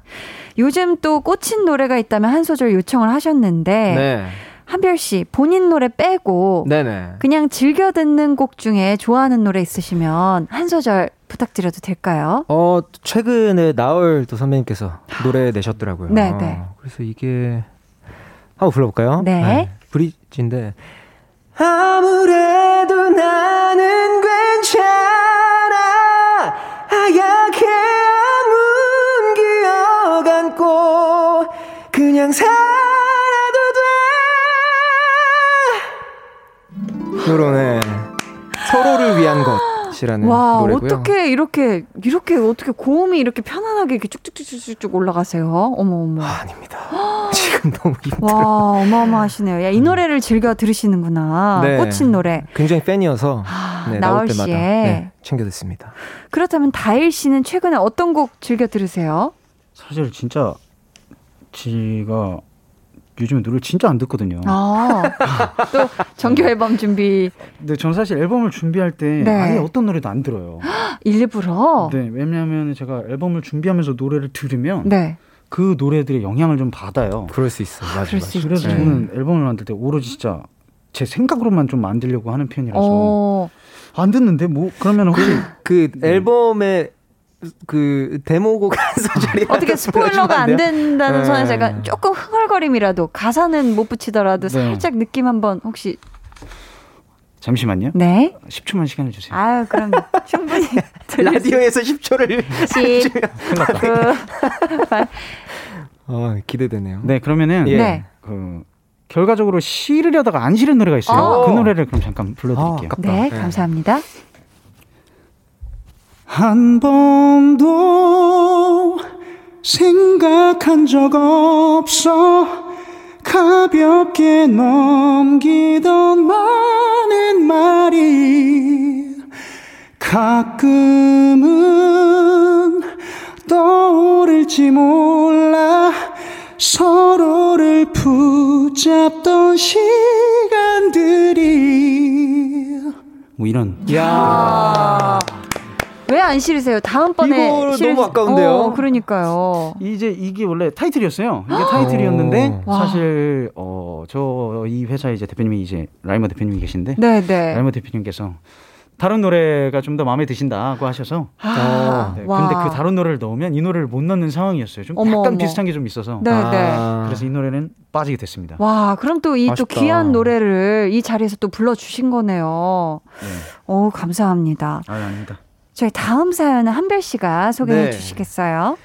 S1: 요즘 또 꽂힌 노래가 있다면 한 소절 요청을 하셨는데
S6: 네.
S1: 한별 씨 본인 노래 빼고
S6: 네네.
S1: 그냥 즐겨 듣는 곡 중에 좋아하는 노래 있으시면 한 소절 부탁드려도 될까요?
S6: 어 최근에 나얼 또 선배님께서 노래 내셨더라고요.
S1: 네, 네.
S6: 그래서 이게 한번 불러볼까요?
S1: 네.
S6: 브릿지인데 아무래도 나는 괜찮아 하얗게 아문 기억 안고 그냥 살아도 돼 요러네 서로를 위한 것 이라는
S1: 와
S6: 노래고요.
S1: 어떻게 이렇게 이렇게 어떻게 고음이 이렇게 편안하게 이렇게 쭉쭉쭉쭉쭉 올라가세요? 어머 어머.
S6: 아닙니다. 지금 너무 힘들어.
S1: 와 어마어마하시네요. 야, 이 노래를 즐겨 들으시는구나.
S6: 네.
S1: 꽂힌 노래.
S6: 굉장히 팬이어서
S1: 아,
S6: 네, 나올 때마다. 네, 챙겨 듣습니다.
S1: 그렇다면 다일 씨는 최근에 어떤 곡 즐겨 들으세요?
S7: 사실 진짜 제가 요즘에 노래를 진짜 안 듣거든요.
S1: 아, 또 정규 앨범 준비
S7: 근데 전 사실 앨범을 준비할 때
S1: 네.
S7: 아예 어떤 노래도 안 들어요.
S1: 일부러.
S7: 네, 왜냐하면 제가 앨범을 준비하면서 노래를 들으면
S1: 네.
S7: 그 노래들의 영향을 좀 받아요.
S6: 그럴 수 있어요. 맞아,
S1: 그럴
S6: 맞아.
S1: 수 있지.
S7: 그래서
S6: 네.
S7: 저는 앨범을 만들 때 오로지 진짜 제 생각으로만 좀 만들려고 하는 편이라서
S1: 어,
S7: 안 듣는데 뭐 그러면 혹시
S6: 그
S7: 네.
S6: 앨범의 그 데모곡 한 소절이
S1: 어떻게 스포일러가 안 된다는
S6: 네.
S1: 선에서 약간 조금 흥얼거림이라도 가사는 못 붙이더라도
S7: 네.
S1: 살짝 느낌 한번 혹시
S7: 잠시만요.
S1: 네?
S7: 10초만 시간을 주세요.
S1: 아유 그럼 충분히
S6: 라디오에서 10초를
S1: 있지. 그,
S6: 어, 기대되네요.
S7: 네, 그러면은
S6: 예.
S1: 네.
S7: 그 결과적으로 실으려다가 안 실은 노래가 있어요.
S1: 어.
S7: 그 노래를 그럼 잠깐 불러드릴게요.
S6: 아,
S1: 네,
S6: 네.
S1: 감사합니다.
S7: 한 번도 생각한 적 없어. 가볍게 넘기던 많은 말이 가끔은 떠오를지 몰라. 서로를 붙잡던 시간들이 뭐 이런.
S6: 야
S1: 왜 안 실으세요? 다음번에
S6: 이거
S1: 실을
S6: 너무
S1: 수-
S6: 아까운데요?
S1: 어, 그러니까요.
S7: 이제 이게 원래 타이틀이었어요. 이게 타이틀이었는데
S1: 와.
S7: 사실 어 저 이 회사의 이제 대표님이 이제 라이머 대표님이 계신데
S1: 네, 네.
S7: 라이머 대표님께서 다른 노래가 좀 더 마음에 드신다고 하셔서
S1: 아,
S7: 네,
S1: 와.
S7: 근데 그 다른 노래를 넣으면 이 노래를 못 넣는 상황이었어요. 좀
S1: 어머,
S7: 약간
S1: 어머.
S7: 비슷한 게 좀 있어서
S1: 네, 네.
S6: 아.
S7: 그래서 이 노래는 빠지게 됐습니다.
S1: 와, 그럼 또이 또. 귀한 노래를 이 자리에서 또 불러주신 거네요.
S7: 네.
S1: 오, 감사합니다.
S7: 아 아닙니다.
S1: 저희 다음 사연은 한별 씨가 소개해
S6: 네.
S1: 주시겠어요?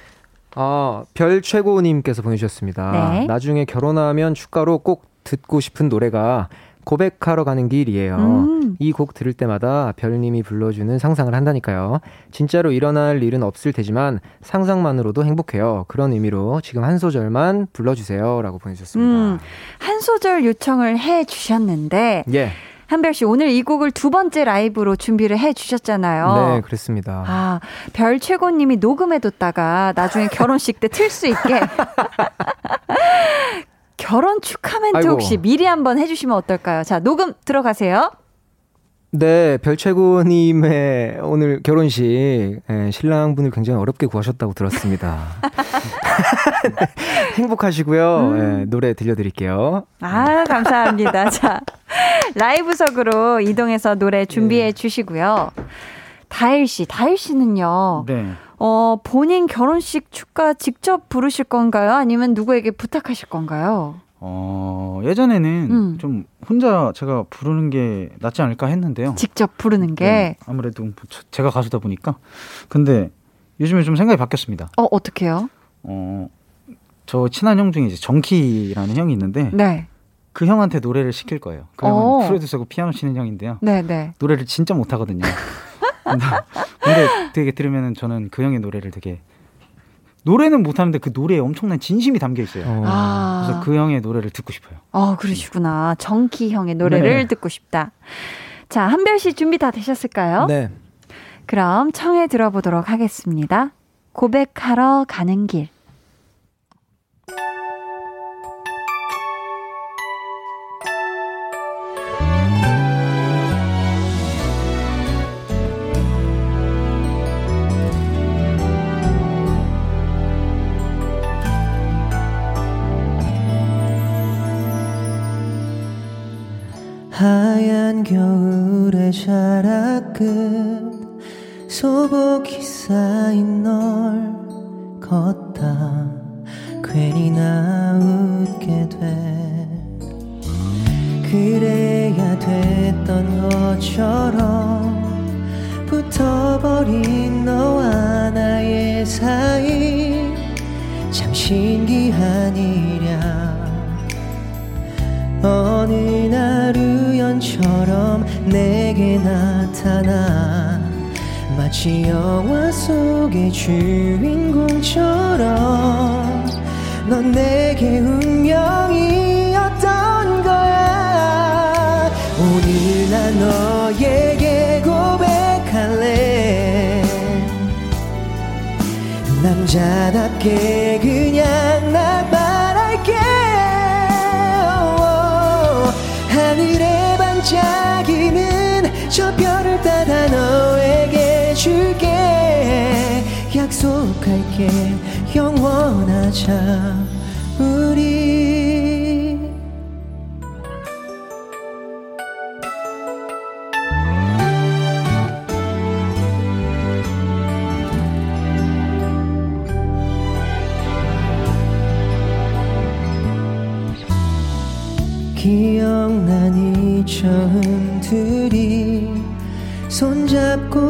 S6: 아, 별 최고님께서 보내주셨습니다.
S1: 네.
S6: 나중에 결혼하면 축가로 꼭 듣고 싶은 노래가 고백하러 가는 길이에요.
S1: 음.
S6: 이곡 들을 때마다 별님이 불러주는 상상을 한다니까요. 진짜로 일어날 일은 없을 테지만 상상만으로도 행복해요. 그런 의미로 지금 한 소절만 불러주세요. 라고 보내주셨습니다.
S1: 음, 한 소절 요청을 해 주셨는데,
S6: 예.
S1: 한별 씨, 오늘 이 곡을 두 번째 라이브로 준비를 해 주셨잖아요.
S6: 네, 그랬습니다.
S1: 아, 별 최고 님이 녹음해 뒀다가 나중에 결혼식 때 틀 수 있게. 결혼 축하 멘트
S6: 아이고.
S1: 혹시 미리 한번 해 주시면 어떨까요? 자, 녹음 들어가세요.
S6: 네, 별최고님의 오늘 결혼식 예, 신랑분을 굉장히 어렵게 구하셨다고 들었습니다. 네, 행복하시고요.
S1: 음.
S6: 예, 노래 들려드릴게요.
S1: 아, 감사합니다. 자, 라이브석으로 이동해서 노래 준비해 주시고요. 다일 씨, 다일 씨는요,
S7: 네.
S1: 어, 본인 결혼식 축가 직접 부르실 건가요? 아니면 누구에게 부탁하실 건가요?
S7: 어 예전에는
S1: 음.
S7: 좀 혼자 제가 부르는 게 낫지 않을까 했는데요.
S1: 직접 부르는 게,
S7: 네, 아무래도 뭐 저- 제가 가수다 보니까 근데 요즘에 좀 생각이 바뀌었습니다.
S1: 어, 어떡해요?
S7: 어, 저 친한 형 중에 이제 정키라는 형이 있는데
S1: 네,
S7: 그 형한테 노래를 시킬 거예요. 그 형은
S1: 어.
S7: 프로듀서고 피아노 치는 형인데요.
S1: 네, 네.
S7: 노래를 진짜 못하거든요. 근데, 되게 들으면은 저는 그 형의 노래를 되게 노래는 못하는데 그 노래에 엄청난 진심이 담겨 있어요.
S1: 아.
S7: 그래서 그 형의 노래를 듣고 싶어요.
S1: 어, 그러시구나. 정키 형의 노래를
S7: 네.
S1: 듣고 싶다. 자, 한별 씨 준비 다 되셨을까요?
S3: 네.
S1: 그럼 청해 들어보도록 하겠습니다. 고백하러 가는 길.
S8: 하얀 겨울의 자락 끝 소복이 쌓인 널 걷다 괜히 나 웃게 돼. 그래야 됐던 것처럼 붙어버린 너와 나의 사이 참 신기한 일이야. 어느 날 우연처럼 내게 나타나 마치 영화 속의 주인공처럼 넌 내게 운명이었던 거야. 오늘 난 너에게 고백할래. 남자답게 그냥 저 별을 따다 너에게 줄게. 약속할게 영원하자. 우리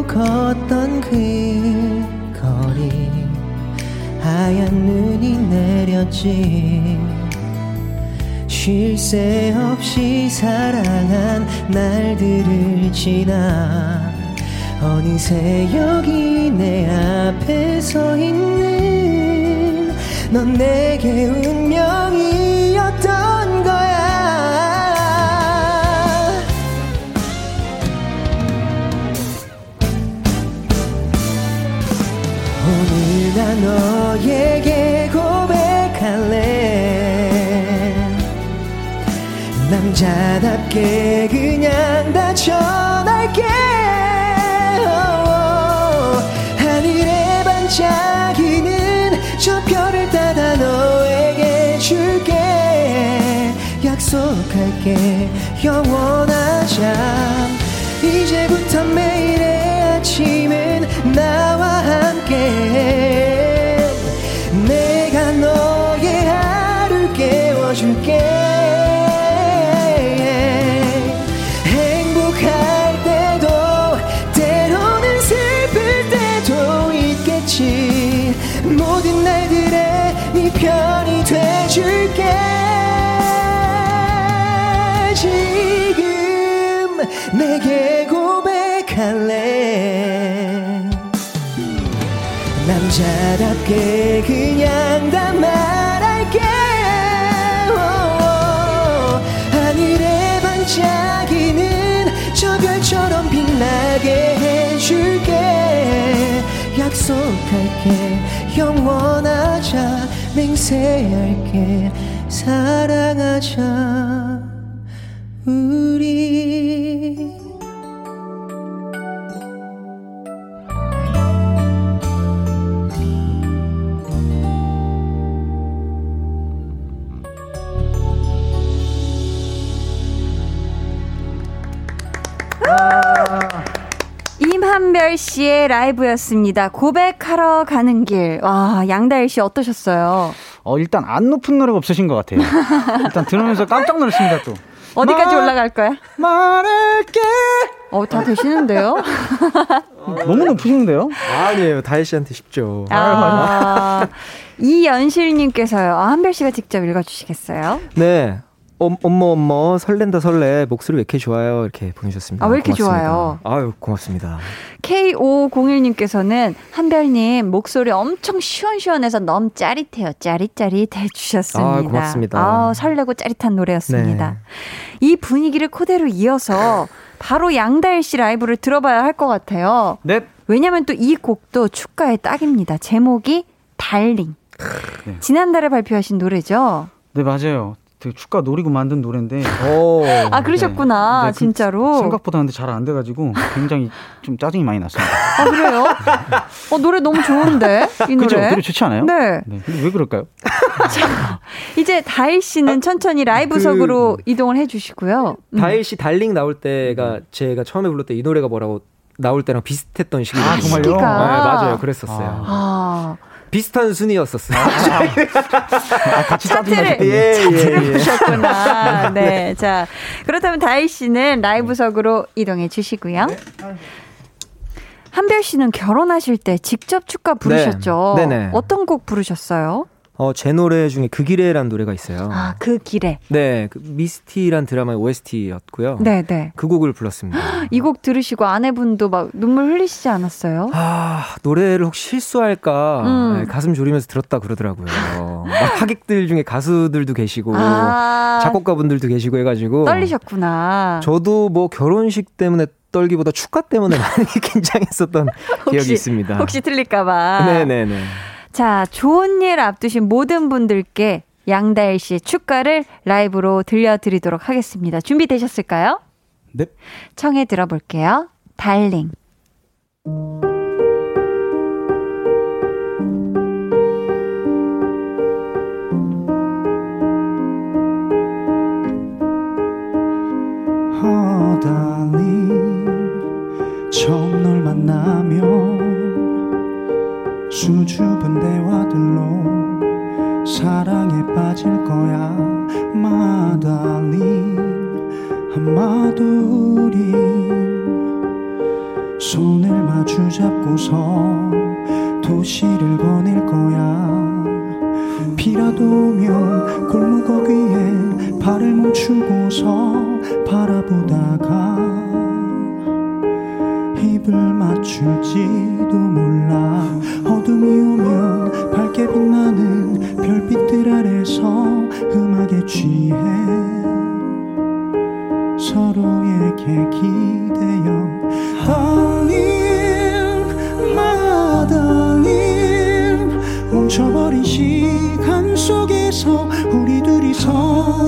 S8: 걷던 그 거리 하얀 눈이 내렸지. 쉴 새 없이 사랑한 날들을 지나 어느새 여기 내 앞에 서 있는 넌 내게 운명이었던 너에게 고백할래? 남자답게 그냥 다 전할게. 하늘에 반짝이는 저 별을 따다 너에게 줄게. 약속할게 영원하자. 이제부터 매일의 아침은 나와 함께 남자답게 그냥 다 말할게. 하늘에 반짝이는 저 별처럼 빛나게 해줄게. 약속할게 영원하자 맹세할게 사랑하자
S1: 라이브였습니다. 고백하러 가는 길. 와, 양다일 씨 어떠셨어요?
S7: 어, 일단 안 높은 노래가 없으신 것 같아요. 일단 들으면서 깜짝 놀랐습니다, 또.
S1: 어디까지
S7: 말-
S1: 올라갈 거야?
S7: 말할게!
S1: 어, 다 되시는데요?
S7: 너무 높으신데요?
S3: 아니에요. 다혜 씨한테 쉽죠.
S1: 아, 이연실님께서요. 아, 한별 씨가 직접 읽어주시겠어요?
S3: 네.
S6: 엄, 엄마 엄마 설렌다 설레 목소리 왜 이렇게 좋아요 이렇게 보내주셨습니다.
S1: 아, 왜 이렇게
S6: 고맙습니다.
S1: 좋아요?
S6: 아유 고맙습니다.
S1: K501님께서는 한별님 목소리 엄청 시원시원해서 너무 짜릿해요. 짜릿짜릿 해주셨습니다.
S6: 아, 고맙습니다.
S1: 아, 설레고 짜릿한 노래였습니다.
S6: 네.
S1: 이 분위기를 그대로 이어서 바로 양다일 씨 라이브를 들어봐야 할 것 같아요.
S7: 네.
S1: 왜냐면 또 이 곡도 축가의 딱입니다. 제목이 달링.
S7: 네.
S1: 지난달에 발표하신 노래죠?
S7: 네, 맞아요. 되게 축가 노리고 만든 노래인데.
S6: 오.
S1: 아, 그러셨구나.
S7: 네, 그
S1: 진짜로.
S7: 생각보다 근데 잘 안 돼가지고 굉장히 좀 짜증이 많이 났습니다.
S1: 아, 그래요? 어, 노래 너무 좋은데? 이 노래.
S7: 그죠? 노래 좋지 않아요?
S1: 네.
S7: 네. 근데 왜 그럴까요?
S1: 이제 다일 씨는 천천히 라이브석으로 이동을 해주시고요. 음.
S6: 다일 씨 달링 나올 때가 제가 처음에 불렀던 이 노래가 뭐라고 나올 때랑 비슷했던 시기거든요.
S7: 아, 정말요?
S6: 네,
S1: 시기가.
S6: 맞아요. 그랬었어요.
S1: 아,
S6: 비슷한 순위였었어요.
S7: 아, 같이 짜증
S1: 차트를,
S7: 나셨군요.
S6: 예,
S1: 차트를
S6: 예, 예.
S1: 보셨구나. 네. 자, 그렇다면 다일 씨는 라이브석으로 이동해 주시고요. 한별 씨는 결혼하실 때 직접 축가 부르셨죠?
S6: 네. 네네.
S1: 어떤 곡 부르셨어요?
S6: 어, 제 노래 중에 그 길에란 노래가 있어요.
S1: 아, 그 길에.
S6: 네, 그 미스티란 드라마의 OST였고요.
S1: 네, 네.
S6: 그 곡을 불렀습니다.
S1: 이 곡 들으시고 아내분도 막 눈물 흘리시지 않았어요?
S6: 아, 노래를 혹시 실수할까
S1: 음.
S6: 네, 가슴 졸이면서 들었다 그러더라고요. 막 하객들 중에 가수들도 계시고
S1: 아,
S6: 작곡가분들도 계시고 해가지고
S1: 떨리셨구나.
S6: 저도 뭐 결혼식 때문에 떨기보다 축가 때문에 많이 긴장했었던 기억이 있습니다.
S1: 혹시 틀릴까봐.
S6: 네네네.
S1: 자, 좋은 일 앞두신 모든 분들께 양다일 씨의 축가를 라이브로 들려드리도록 하겠습니다. 준비되셨을까요?
S7: 네.
S1: 청해 들어볼게요. 달링.
S9: Oh darling 처음 널 만나면 수줍은 대화들로 사랑에 빠질 거야. 한마디 우린. 손을 마주 잡고서 도시를 거닐 거야. 비라도 오면 골목 위에 발을 멈추고서 바라보다가 입을 맞출지도 몰라. 어둠이 오면 밝게 빛나는 별빛들 아래서 음악에 취해. 서로에게 기대어 my darling 멈춰버린 시간 속에서 우리 둘이서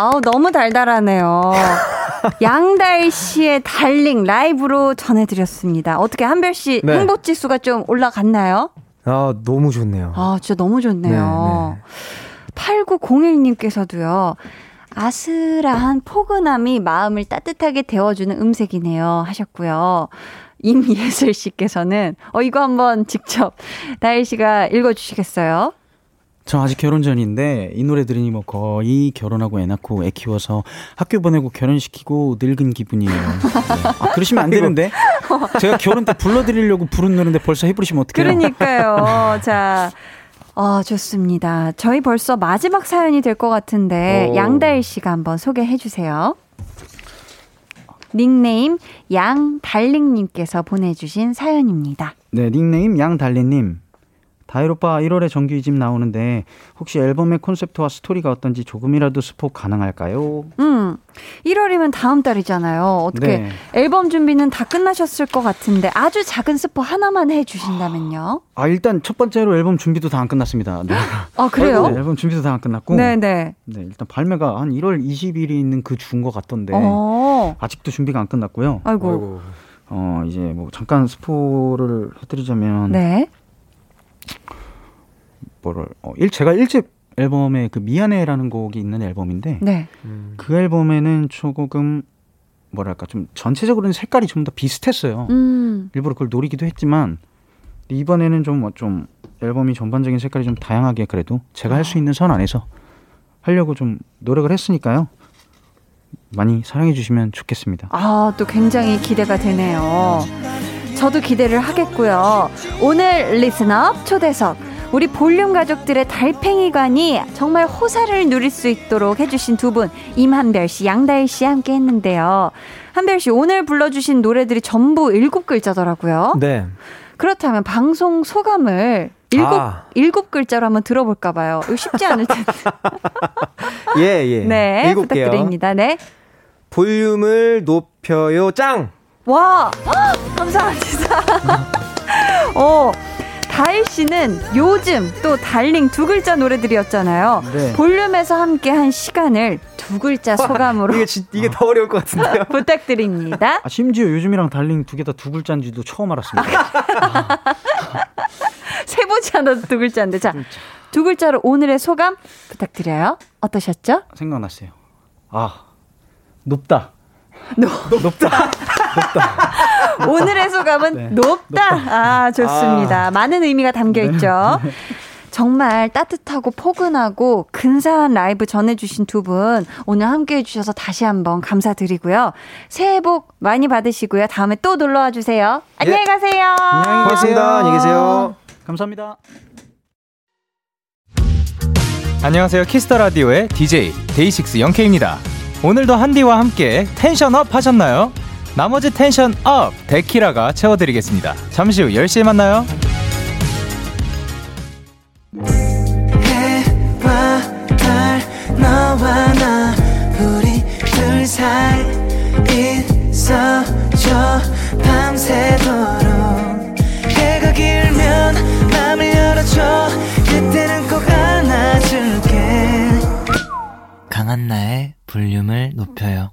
S1: 와, 어우, 너무 달달하네요. 양달 씨의 달링 라이브로 전해드렸습니다. 어떻게 한별 씨
S3: 네.
S1: 행복 지수가 좀 올라갔나요?
S3: 아, 너무 좋네요.
S1: 아, 진짜 너무 좋네요. 8901님께서도요. 아슬한 포근함이 마음을 따뜻하게 데워주는 음색이네요. 하셨고요. 임예슬 씨께서는, 어, 이거 한번 직접 다일 씨가 읽어주시겠어요?
S7: 저 아직 결혼 전인데 이 노래 들으니 뭐 거의 결혼하고 애 낳고 애 키워서 학교 보내고 결혼시키고 늙은 기분이에요. 네. 아, 그러시면 안 되는데 제가 결혼 때 불러드리려고 부른 노래인데 벌써 해부르시면 어떡해요?
S1: 그러니까요. 자, 어, 좋습니다. 저희 벌써 마지막 사연이 될 것 같은데,
S3: 오.
S1: 양다일 씨가 한번 소개해 주세요. 닉네임 양달링님께서 보내주신 사연입니다.
S7: 네, 닉네임 양달리님. 다일 오빠 1월에 정규 2집 나오는데 혹시 앨범의 콘셉트와 스토리가 어떤지 조금이라도 스포 가능할까요?
S1: 음, 1월이면 다음 달이잖아요. 어떻게
S7: 네.
S1: 앨범 준비는 다 끝나셨을 것 같은데 아주 작은 스포 하나만 해 주신다면요?
S7: 아 일단 첫 번째로 앨범 준비도 다 안 끝났습니다. 네.
S1: 아, 그래요?
S7: 네, 앨범 준비도 다 안 끝났고.
S1: 네, 네.
S7: 네, 일단 발매가 한 1월 20일이 있는 그 주인 것 같던데
S1: 어.
S7: 아직도 준비가 안 끝났고요.
S1: 아이고.
S3: 아이고.
S7: 어 이제 뭐 잠깐 스포를 해 드리자면
S1: 네.
S7: 뭐를 어, 일 제가 1집 앨범에 그 미안해라는 곡이 있는 앨범인데
S1: 네.
S7: 그 앨범에는 조금 뭐랄까 좀 전체적으로는 색깔이 좀 더 비슷했어요.
S1: 음.
S7: 일부러 그걸 노리기도 했지만 이번에는 좀뭐 좀 앨범이 전반적인 색깔이 좀 다양하게 그래도 제가 할 수 있는 선 안에서 하려고 좀 노력을 했으니까요. 많이 사랑해 주시면 좋겠습니다.
S1: 아, 또 굉장히 기대가 되네요. 저도 기대를 하겠고요. 오늘 리스너 초대석. 우리 볼륨 가족들의 달팽이관이 정말 호사를 누릴 수 있도록 해주신 두 분, 임한별 씨, 양다일 씨 함께 했는데요. 한별 씨, 오늘 불러주신 노래들이 전부 일곱 글자더라고요.
S3: 네.
S1: 그렇다면 방송 소감을 일곱,
S3: 아.
S1: 일곱 글자로 한번 들어볼까 봐요. 이거 쉽지 않을 텐데.
S3: 예, 예.
S1: 네,
S3: 읽을게요.
S1: 부탁드립니다. 네.
S3: 볼륨을 높여요, 짱!
S1: 와, 헉, 감사합니다. 어, 다일 씨는 요즘 또 달링 두 글자 노래들이었잖아요.
S7: 네.
S1: 볼륨에서 함께 한 시간을 두 글자 소감으로
S3: 이게, 진, 이게 더 어려울 것 같은데요.
S1: 부탁드립니다.
S7: 아, 심지어 요즘이랑 달링 두 개 다 두 글자인지도 처음 알았습니다.
S1: 세보지 않아도 두 글자인데. 자, 두 글자로 오늘의 소감 부탁드려요. 어떠셨죠?
S7: 생각났어요. 아 높다.
S1: 높다. 오늘의 소감은
S7: 네.
S1: 높다. 아, 좋습니다. 많은 의미가 담겨 있죠. 정말 따뜻하고 포근하고 근사한 라이브 전해주신 두 분 오늘 함께 해주셔서 다시 한번 감사드리고요. 새해 복 많이 받으시고요. 다음에 또 놀러와 주세요. 안녕히 가세요.
S3: 고맙습니다. 안녕히 계세요.
S7: 감사합니다.
S2: 안녕하세요. 키스 더 라디오의 DJ 데이식스 영케이입니다. 오늘도 한디와 함께 tension up 하셨나요? 나머지 tension up 데키라가 채워드리겠습니다. 잠시 후 10시에 만나요.
S10: 강한나의 볼륨을 높여요.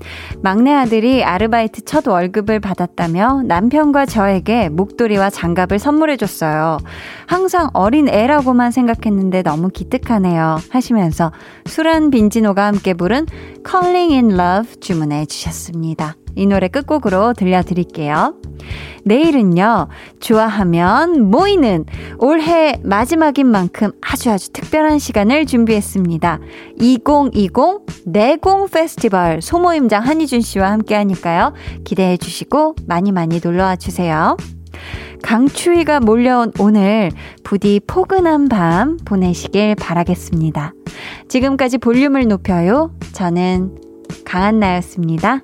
S1: 막내 아들이 아르바이트 첫 월급을 받았다며 남편과 저에게 목도리와 장갑을 선물해줬어요. 항상 어린 애라고만 생각했는데 너무 기특하네요. 하시면서 수란 빈지노가 함께 부른 Calling in Love 주문해 주셨습니다. 이 노래 끝곡으로 들려드릴게요. 내일은요, 좋아하면 모이는 올해 마지막인 만큼 아주 아주 특별한 시간을 준비했습니다. 2020 내공 페스티벌 소모임 장 한희준 씨와 함께 하니까요. 기대해 주시고 많이 많이 놀러 와 주세요. 강추위가 몰려온 오늘 부디 포근한 밤 보내시길 바라겠습니다. 지금까지 볼륨을 높여요. 저는 강한나였습니다.